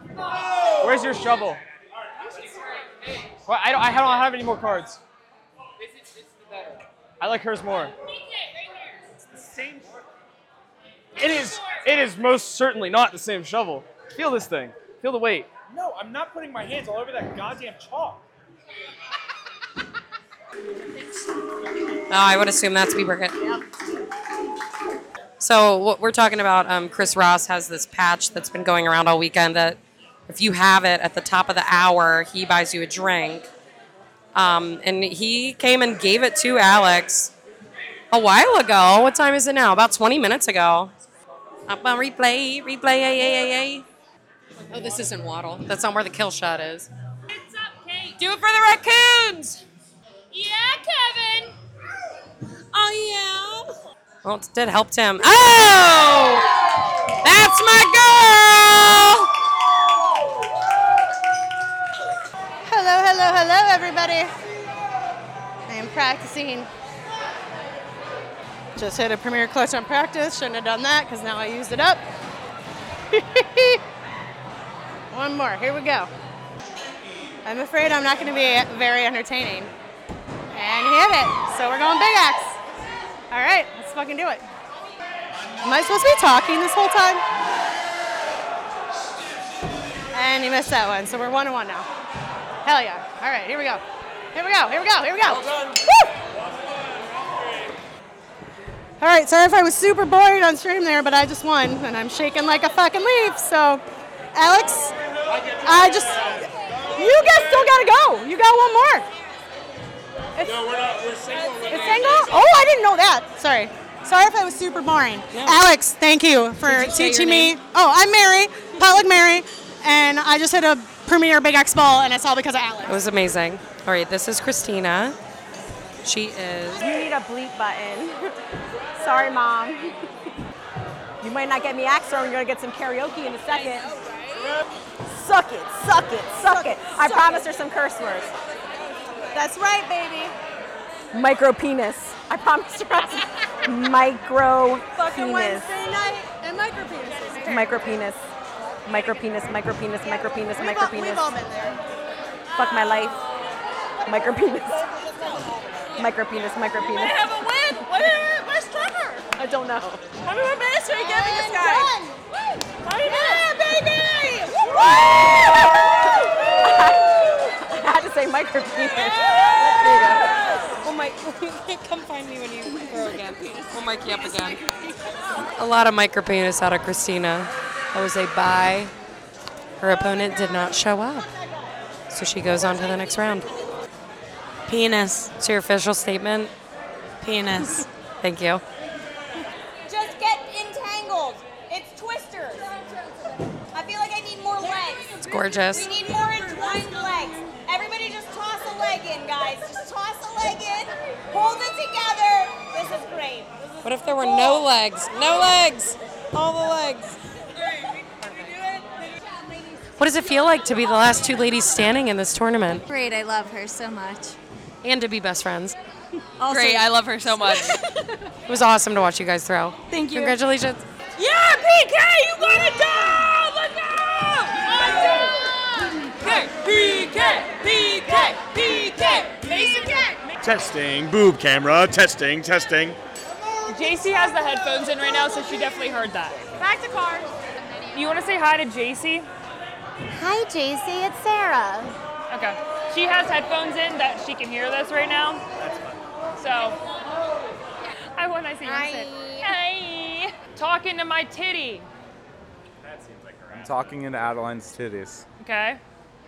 where's your shovel? Well, I don't, I don't have any more cards. I like hers more. It is. It is most certainly not the same shovel. Feel this thing. Feel the weight. No, I'm not putting my hands all over that goddamn chalk. Oh, I would assume that's Bieber Kit. So what we're talking about, um, Chris Ross has this patch that's been going around all weekend that if you have it at the top of the hour, he buys you a drink. Um, and he came and gave it to Alex a while ago. What time is it now? About 20 minutes ago. Up on replay, replay, ay, ay, ay, ay. Oh, this isn't Waddle. That's not where the kill shot is. It's up, Kate. Do it for the raccoons! Yeah, Kevin. Oh, yeah. Well, it did help him. Oh! That's my girl! Hello, hello, hello, everybody. I am practicing. Just hit a premier clutch on practice. Shouldn't have done that because now I used it up. One more. Here we go. I'm afraid I'm not going to be very entertaining. And hit it. So we're going big axe. All right, let's fucking do it. Am I supposed to be talking this whole time? And he missed that one, so we're one and one now. Hell yeah. All right, here we go. Here we go, here we go, here we go. Woo! All right, sorry if I was super boring on stream there, but I just won, and I'm shaking like a fucking leaf. So, Alex, I just, you guys still gotta go. You got one more. It's, No, we're not. We're single. it's single? Oh, I didn't know that. Sorry. Sorry if I was super boring. Alex, thank you for you teaching me. Oh, I'm Mary, Pollock Mary, and I just hit a premier Big Axe ball, and it's all because of Alex. It was amazing. All right, this is Christina. She is. You need a bleep button. Sorry, mom. you might not get me axe throwing. You're gonna get some karaoke in a second. Suck it, suck it, suck it. I suck promised it. her some curse words. That's right, baby. Micro penis. I promised her micro Fucking penis. Wednesday night and micro penises. Micro penis. Micro penis, micro penis, micro penis, We've micro all, we've penis. all been there. Fuck my life. Micro penis. Micro penis, micro penis. have a win. Where, where's Trevor? I don't know. How many more minutes are you giving this guy? How many minutes? baby! Had to say micro penis. There you go. Oh my! Come find me when you throw again. We'll mic you up again. A lot of micro penis out of Christina. That was a bye. Her opponent did not show up, so she goes on to the next round. Penis. It's your official statement. Penis. Thank you. Just get entangled. It's twisters. I feel like I need more legs. It's gorgeous. We need more entwined legs. Everybody just toss a leg in, guys. Just toss a leg in. Hold it together. This is great. This is What if there were no legs? No legs. All the legs. What does it feel like to be the last two ladies standing in this tournament Great, I love her so much. and to be best friends? Also- Great, I love her so much. it was awesome to watch you guys throw. Thank you. Congratulations. Yeah, PK, you got it down. Let's go. PK, PK, PK, Mason Cat. Testing, boob camera, testing, testing. JC has the headphones in right now, so she definitely heard that. Back to card. You want to say hi to JC? Hi, JC. It's Sarah. Okay. She has headphones in that she can hear this right now. That's fine. So, I want to say hi. Hi. Talking to my titty. That seems like I'm talking into Adeline's titties. Okay.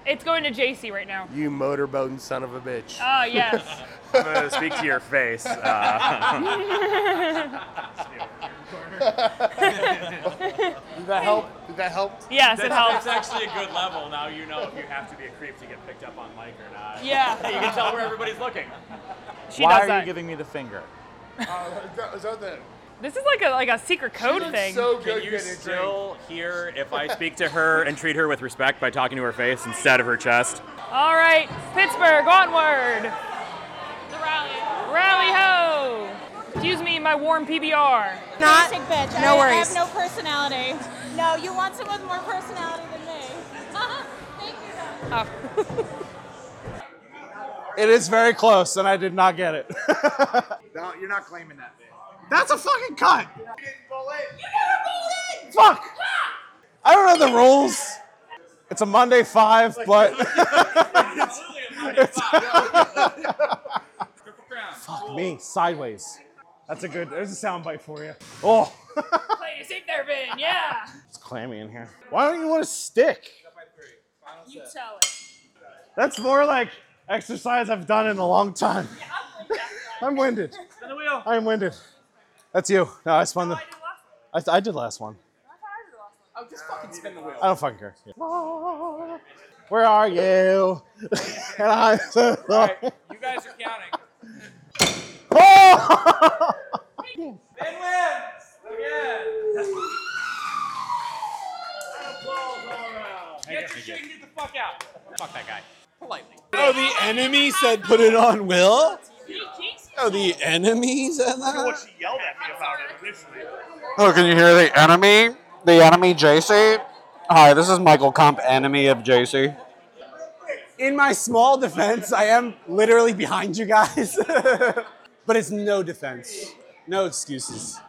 It's going to JC right now. You motorboating son of a bitch. Oh, yes. I'm gonna speak to your face. Uh, Did that help? Did that help? Yes, it That's- helps. That's actually a good level. Now you know if you have to be a creep to get picked up on mic or not. Yeah. you can tell where everybody's looking. She Why does are that. you giving me the finger? Uh, is that the This is like a like a secret code thing. So Can you still hear if I speak to her and treat her with respect by talking to her face instead of her chest? All right, Pittsburgh, onward. The rally. Rally ho. Excuse me, my warm PBR. Not- Basic bitch. no I, worries. I have no personality. No, you want someone with more personality than me. Thank you. though. Oh. It is very close, and I did not get it. No, you're not claiming that. Man. That's a fucking cut. Fuck. I don't know the rules. It's a Monday five, but fuck me oh. sideways. That's a good. There's a sound bite for you. Oh, Play a safe there, Vin. Yeah. it's clammy in here. Why don't you want to stick? You tell it. That's more like exercise I've done in a long time. I'm winded. Spin the wheel. I'm winded. That's you. No, I spun the. I, I did last one. Oh, just fucking spin the wheel. I don't fucking care. Where are you? and I. You guys are counting. Oh! Ben wins again. Get your shit and get the fuck out. Fuck that guy. Politely. Oh, the enemy said put it on Will? Oh, the enemy said that? she yelled at me about it initially. Oh, can you hear the enemy? The enemy JC? Hi, this is Michael Kump, enemy of JC. In my small defense, I am literally behind you guys. but it's no defense. No excuses.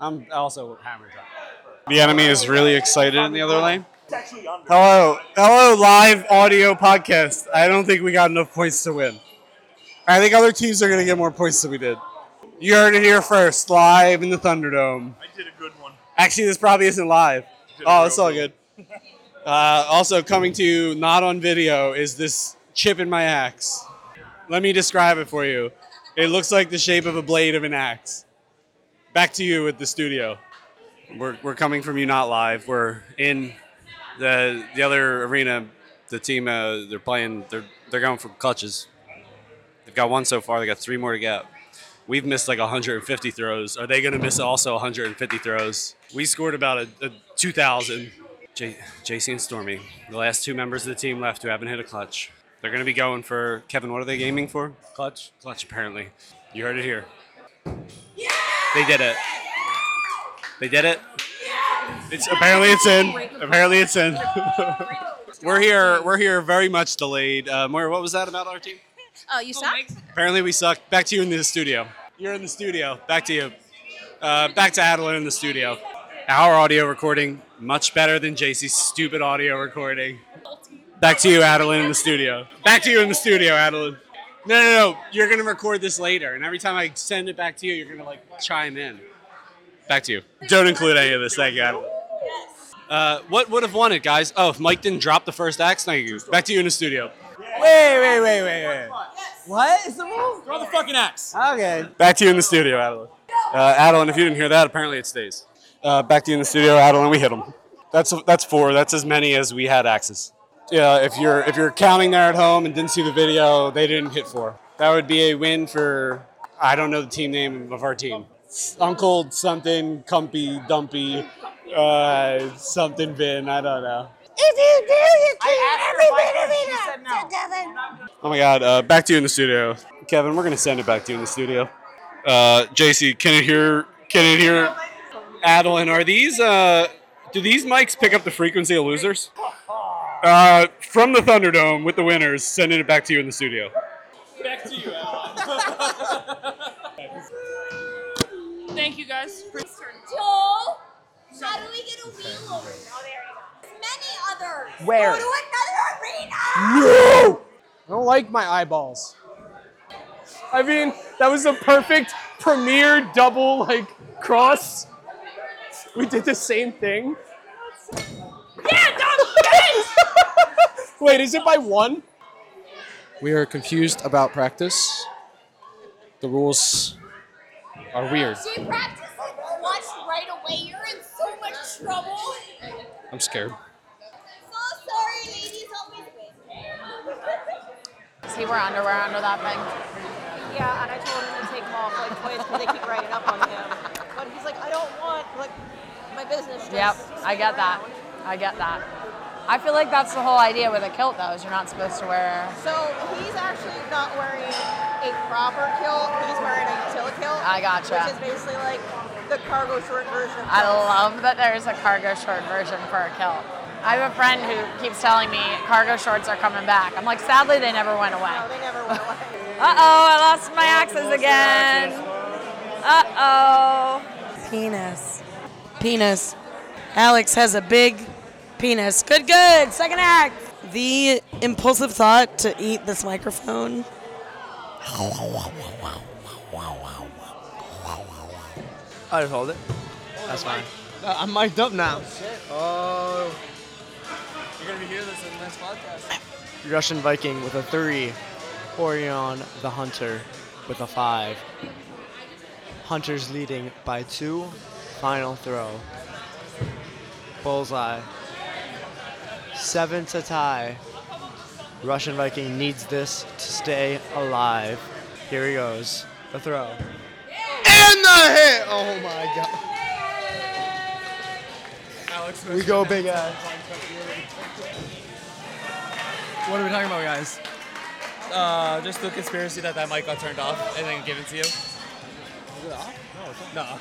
I'm also hammered up. The enemy is really excited in the other lane. Hello. Hello, live audio podcast. I don't think we got enough points to win. I think other teams are going to get more points than we did. You heard it here first, live in the Thunderdome. I did a good one. Actually, this probably isn't live. Oh, it's all good. Uh, also, coming to you not on video is this chip in my axe. Let me describe it for you. It looks like the shape of a blade of an axe. Back to you at the studio. We're, we're coming from you not live. We're in the the other arena. The team uh, they're playing. They're they're going for clutches. They've got one so far. They got three more to get. We've missed like 150 throws. Are they going to miss also 150 throws? We scored about a, a 2,000. J- JC and Stormy, the last two members of the team left who haven't hit a clutch. They're going to be going for Kevin. What are they aiming for? Clutch. Clutch. Apparently, you heard it here. They did it. They did it. It's apparently it's in. Apparently it's in. we're here. We're here very much delayed. Uh, Moira, what was that about our team? Oh, you suck? Apparently we suck. Back to you in the studio. You're in the studio. Back to you. Uh, back to Adeline in the studio. Our audio recording much better than JC's stupid audio recording. Back to you, Adeline, in the studio. Back to you in the studio, Adeline. No, no, no. You're gonna record this later, and every time I send it back to you, you're gonna like chime in. Back to you. Don't include any of this. Thank you, Adeline. Uh, what would have won it, guys? Oh, if Mike didn't drop the first axe, thank you. Back to you in the studio. Wait, wait, wait, wait, wait. What is the rule? Throw the fucking axe. Okay. Back to you in the studio, Adeline. Uh, Adeline, if you didn't hear that, apparently it stays. Uh, back to you in the studio, Adeline. We hit them. That's that's four. That's as many as we had axes. Yeah, if you're if you're counting there at home and didn't see the video, they didn't hit four. That would be a win for I don't know the team name of our team. Uncle something Cumpy Dumpy uh, something Vin. I don't know. If you do, you can every bit of it up. Oh my God! Uh, back to you in the studio, Kevin. We're gonna send it back to you in the studio. Uh, JC, can it hear? Can it hear? Adeline, are these? Uh, do these mics pick up the frequency of losers? Uh, from the Thunderdome with the winners, sending it back to you in the studio. Back to you, Alan. Thank you guys for Joel, how do we get a wheel over? Oh, there you go. Many others. Where? Go to another arena. No! I don't like my eyeballs. I mean, that was a perfect premiere double like cross. We did the same thing. Yeah, Dom, Wait, is it by one? We are confused about practice. The rules are weird. She practiced like clutch right away. You're in so much trouble. I'm scared. So sorry, ladies. Help me win. See, we're under, we're under that thing. Yeah, and I told him to take them off like way it's because they keep writing up on him. But he's like, I don't want like my business. Yep, I get that. I get that. I feel like that's the whole idea with a kilt, though, is you're not supposed to wear. So he's actually not wearing a proper kilt. He's wearing a utility kilt. I gotcha. Which is basically like the cargo short version. I kilts. love that there's a cargo short version for a kilt. I have a friend who keeps telling me cargo shorts are coming back. I'm like, sadly, they never went away. No, they never went away. Uh oh, I lost my axes again. Uh oh. Penis. Penis. Alex has a big penis. Good, good. Second act. The impulsive thought to eat this microphone. I just hold it. That's fine. Uh, I'm mic'd up now. Oh. You're gonna be hearing this in the next podcast. Russian Viking with a three. Orion the Hunter with a five. Hunter's leading by two. Final throw. Bullseye. Seven to tie. Russian Viking needs this to stay alive. Here he goes. The throw. And the hit! Oh my god. Alex, We go big ass. What are we talking about, guys? Uh, just the conspiracy that that mic got turned off and then given to you. Is it off? No.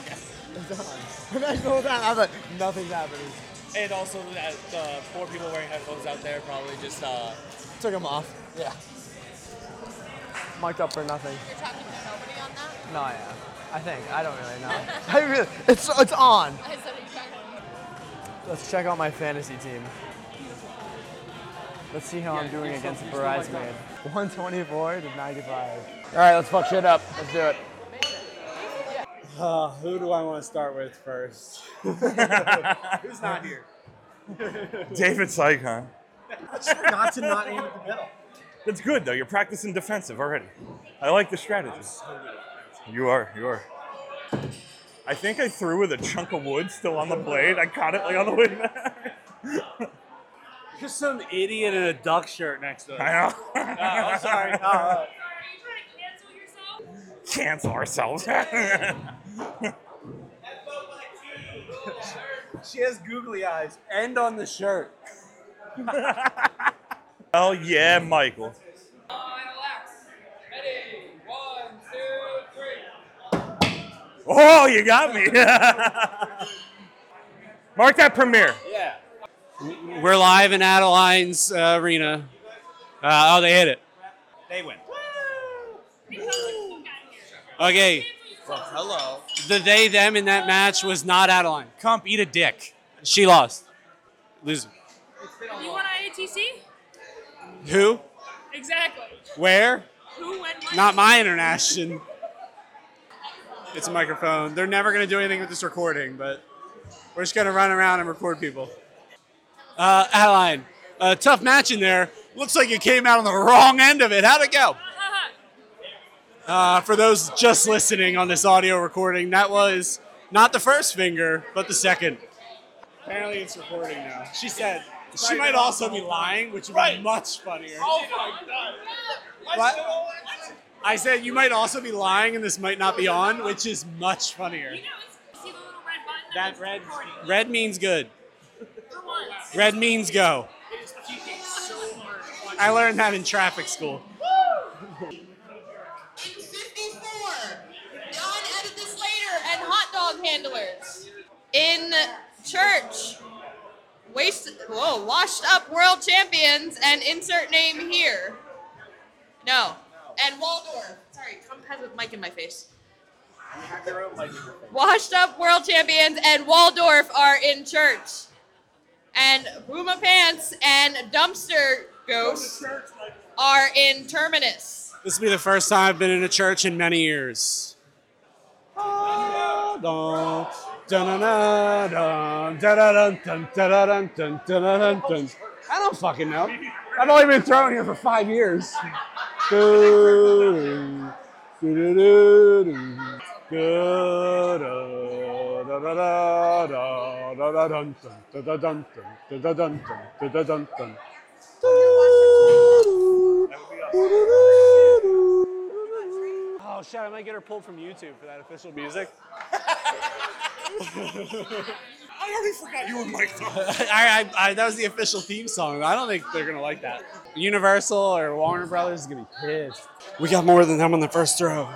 Okay. It's on. And I go down. I was like, nothing's happening. And also that the four people wearing headphones out there probably just uh, Took them off. Yeah. Mic'd up for nothing. You're talking to nobody on that? No, yeah. I think. I don't really know. I really, it's, it's on. I said, are you talking to Let's check out my fantasy team. Let's see how I'm doing against Bridesmaid. 124 to 95. All right, let's fuck shit up. Let's do it. Uh, who do I want to start with first? Who's not here? David Saigon. I just to not aim at the middle. That's good though. You're practicing defensive already. I like the strategy. You are. You are. I think I threw with a chunk of wood still on the blade. I caught it like on the way back. Just some idiot in a duck shirt next to us. I know. Oh, I'm sorry. Uh, Cancel ourselves. she has googly eyes. and on the shirt. oh yeah, Michael. Oh, you got me. Mark that premiere. Yeah. We're live in Adeline's uh, arena. Uh, oh, they hit it. They win. Okay. Hello. The they them in that match was not Adeline. Comp, eat a dick. She lost. Loser. You want IATC? Who? Exactly. Where? Who went what? Not my international. It's a microphone. They're never going to do anything with this recording, but we're just going to run around and record people. Uh, Adeline, a tough match in there. Looks like you came out on the wrong end of it. How'd it go? Uh, for those just listening on this audio recording, that was not the first finger, but the second. Apparently, it's recording now. She said she might also be lying, which would be much funnier. Oh my god. What? I said you might also be lying, and this might not be on, which is much funnier. That red red means good. Red means go. I learned that in traffic school. John edit this later and hot dog handlers in church. Waste, whoa, washed up world champions and insert name here. No, and Waldorf. Sorry, come has a mic in my face. Washed up world champions and Waldorf are in church. And Puma Pants and Dumpster Ghost are in Terminus. This will be the first time I've been in a church in many years. I don't fucking know. I've only been throwing here for five years. Oh shit! I might get her pulled from YouTube for that official music. I already forgot you were Mike. I, I, I, that was the official theme song. I don't think they're gonna like that. Universal or Warner Brothers is gonna be pissed. We got more than them on the first throw.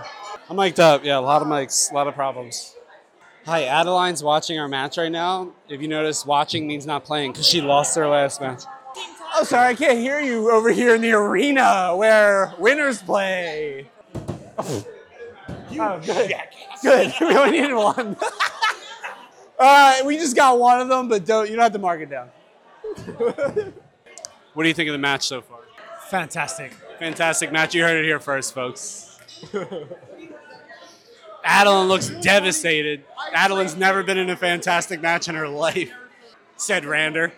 I'm mic'd up. Yeah, a lot of mics, a lot of problems. Hi, Adeline's watching our match right now. If you notice, watching means not playing because she lost her last match. Oh, sorry, I can't hear you over here in the arena where winners play. Oh, good. Good. We only needed one. All right, we just got one of them, but don't you don't have to mark it down. what do you think of the match so far? Fantastic. Fantastic match. You heard it here first, folks. Adeline looks devastated. Adeline's never been in a fantastic match in her life, said Rander.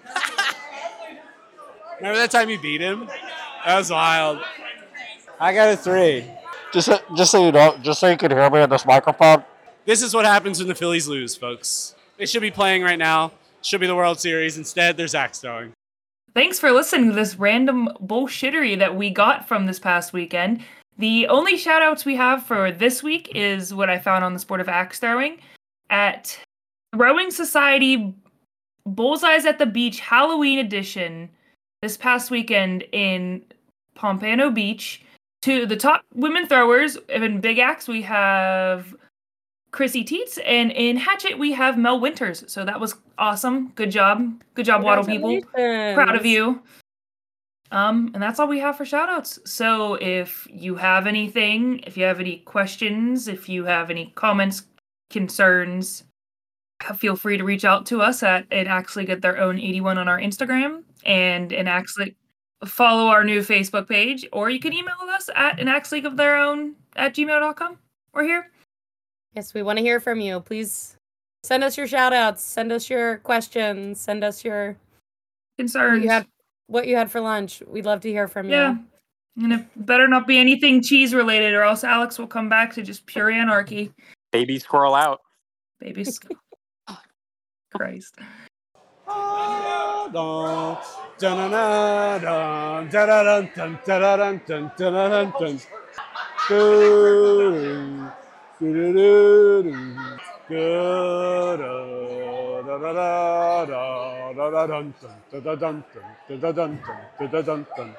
Remember that time you beat him? That was wild. I got a three. Just, so- just so you know, just so you can hear me on this microphone. This is what happens when the Phillies lose, folks. They should be playing right now. Should be the World Series. Instead, there's axe throwing. Thanks for listening to this random bullshittery that we got from this past weekend. The only shout outs we have for this week is what I found on the sport of axe throwing at Rowing Society Bullseyes at the Beach Halloween edition this past weekend in Pompano Beach. To the top women throwers in Big Axe, we have Chrissy Teets, and in Hatchet, we have Mel Winters. So that was awesome. Good job. Good job, Waddle people. Proud of you. Um, and that's all we have for shoutouts. So if you have anything, if you have any questions, if you have any comments, concerns, feel free to reach out to us at and actually get their own 81 on our Instagram and and actually follow our new Facebook page, or you can email us at an axe league of their own at gmail.com. We're here. Yes, we want to hear from you. Please send us your shout outs, send us your questions, send us your concerns. What you had, what you had for lunch. We'd love to hear from Yeah. you. Yeah. And it better not be anything cheese related, or else Alex will come back to just pure anarchy. Baby squirrel out. Baby squirrel. Christ. Ah, Dun, dun-dun-dun, dun, dun-dun-dun, dun-dun-dun, dun-dun-dun.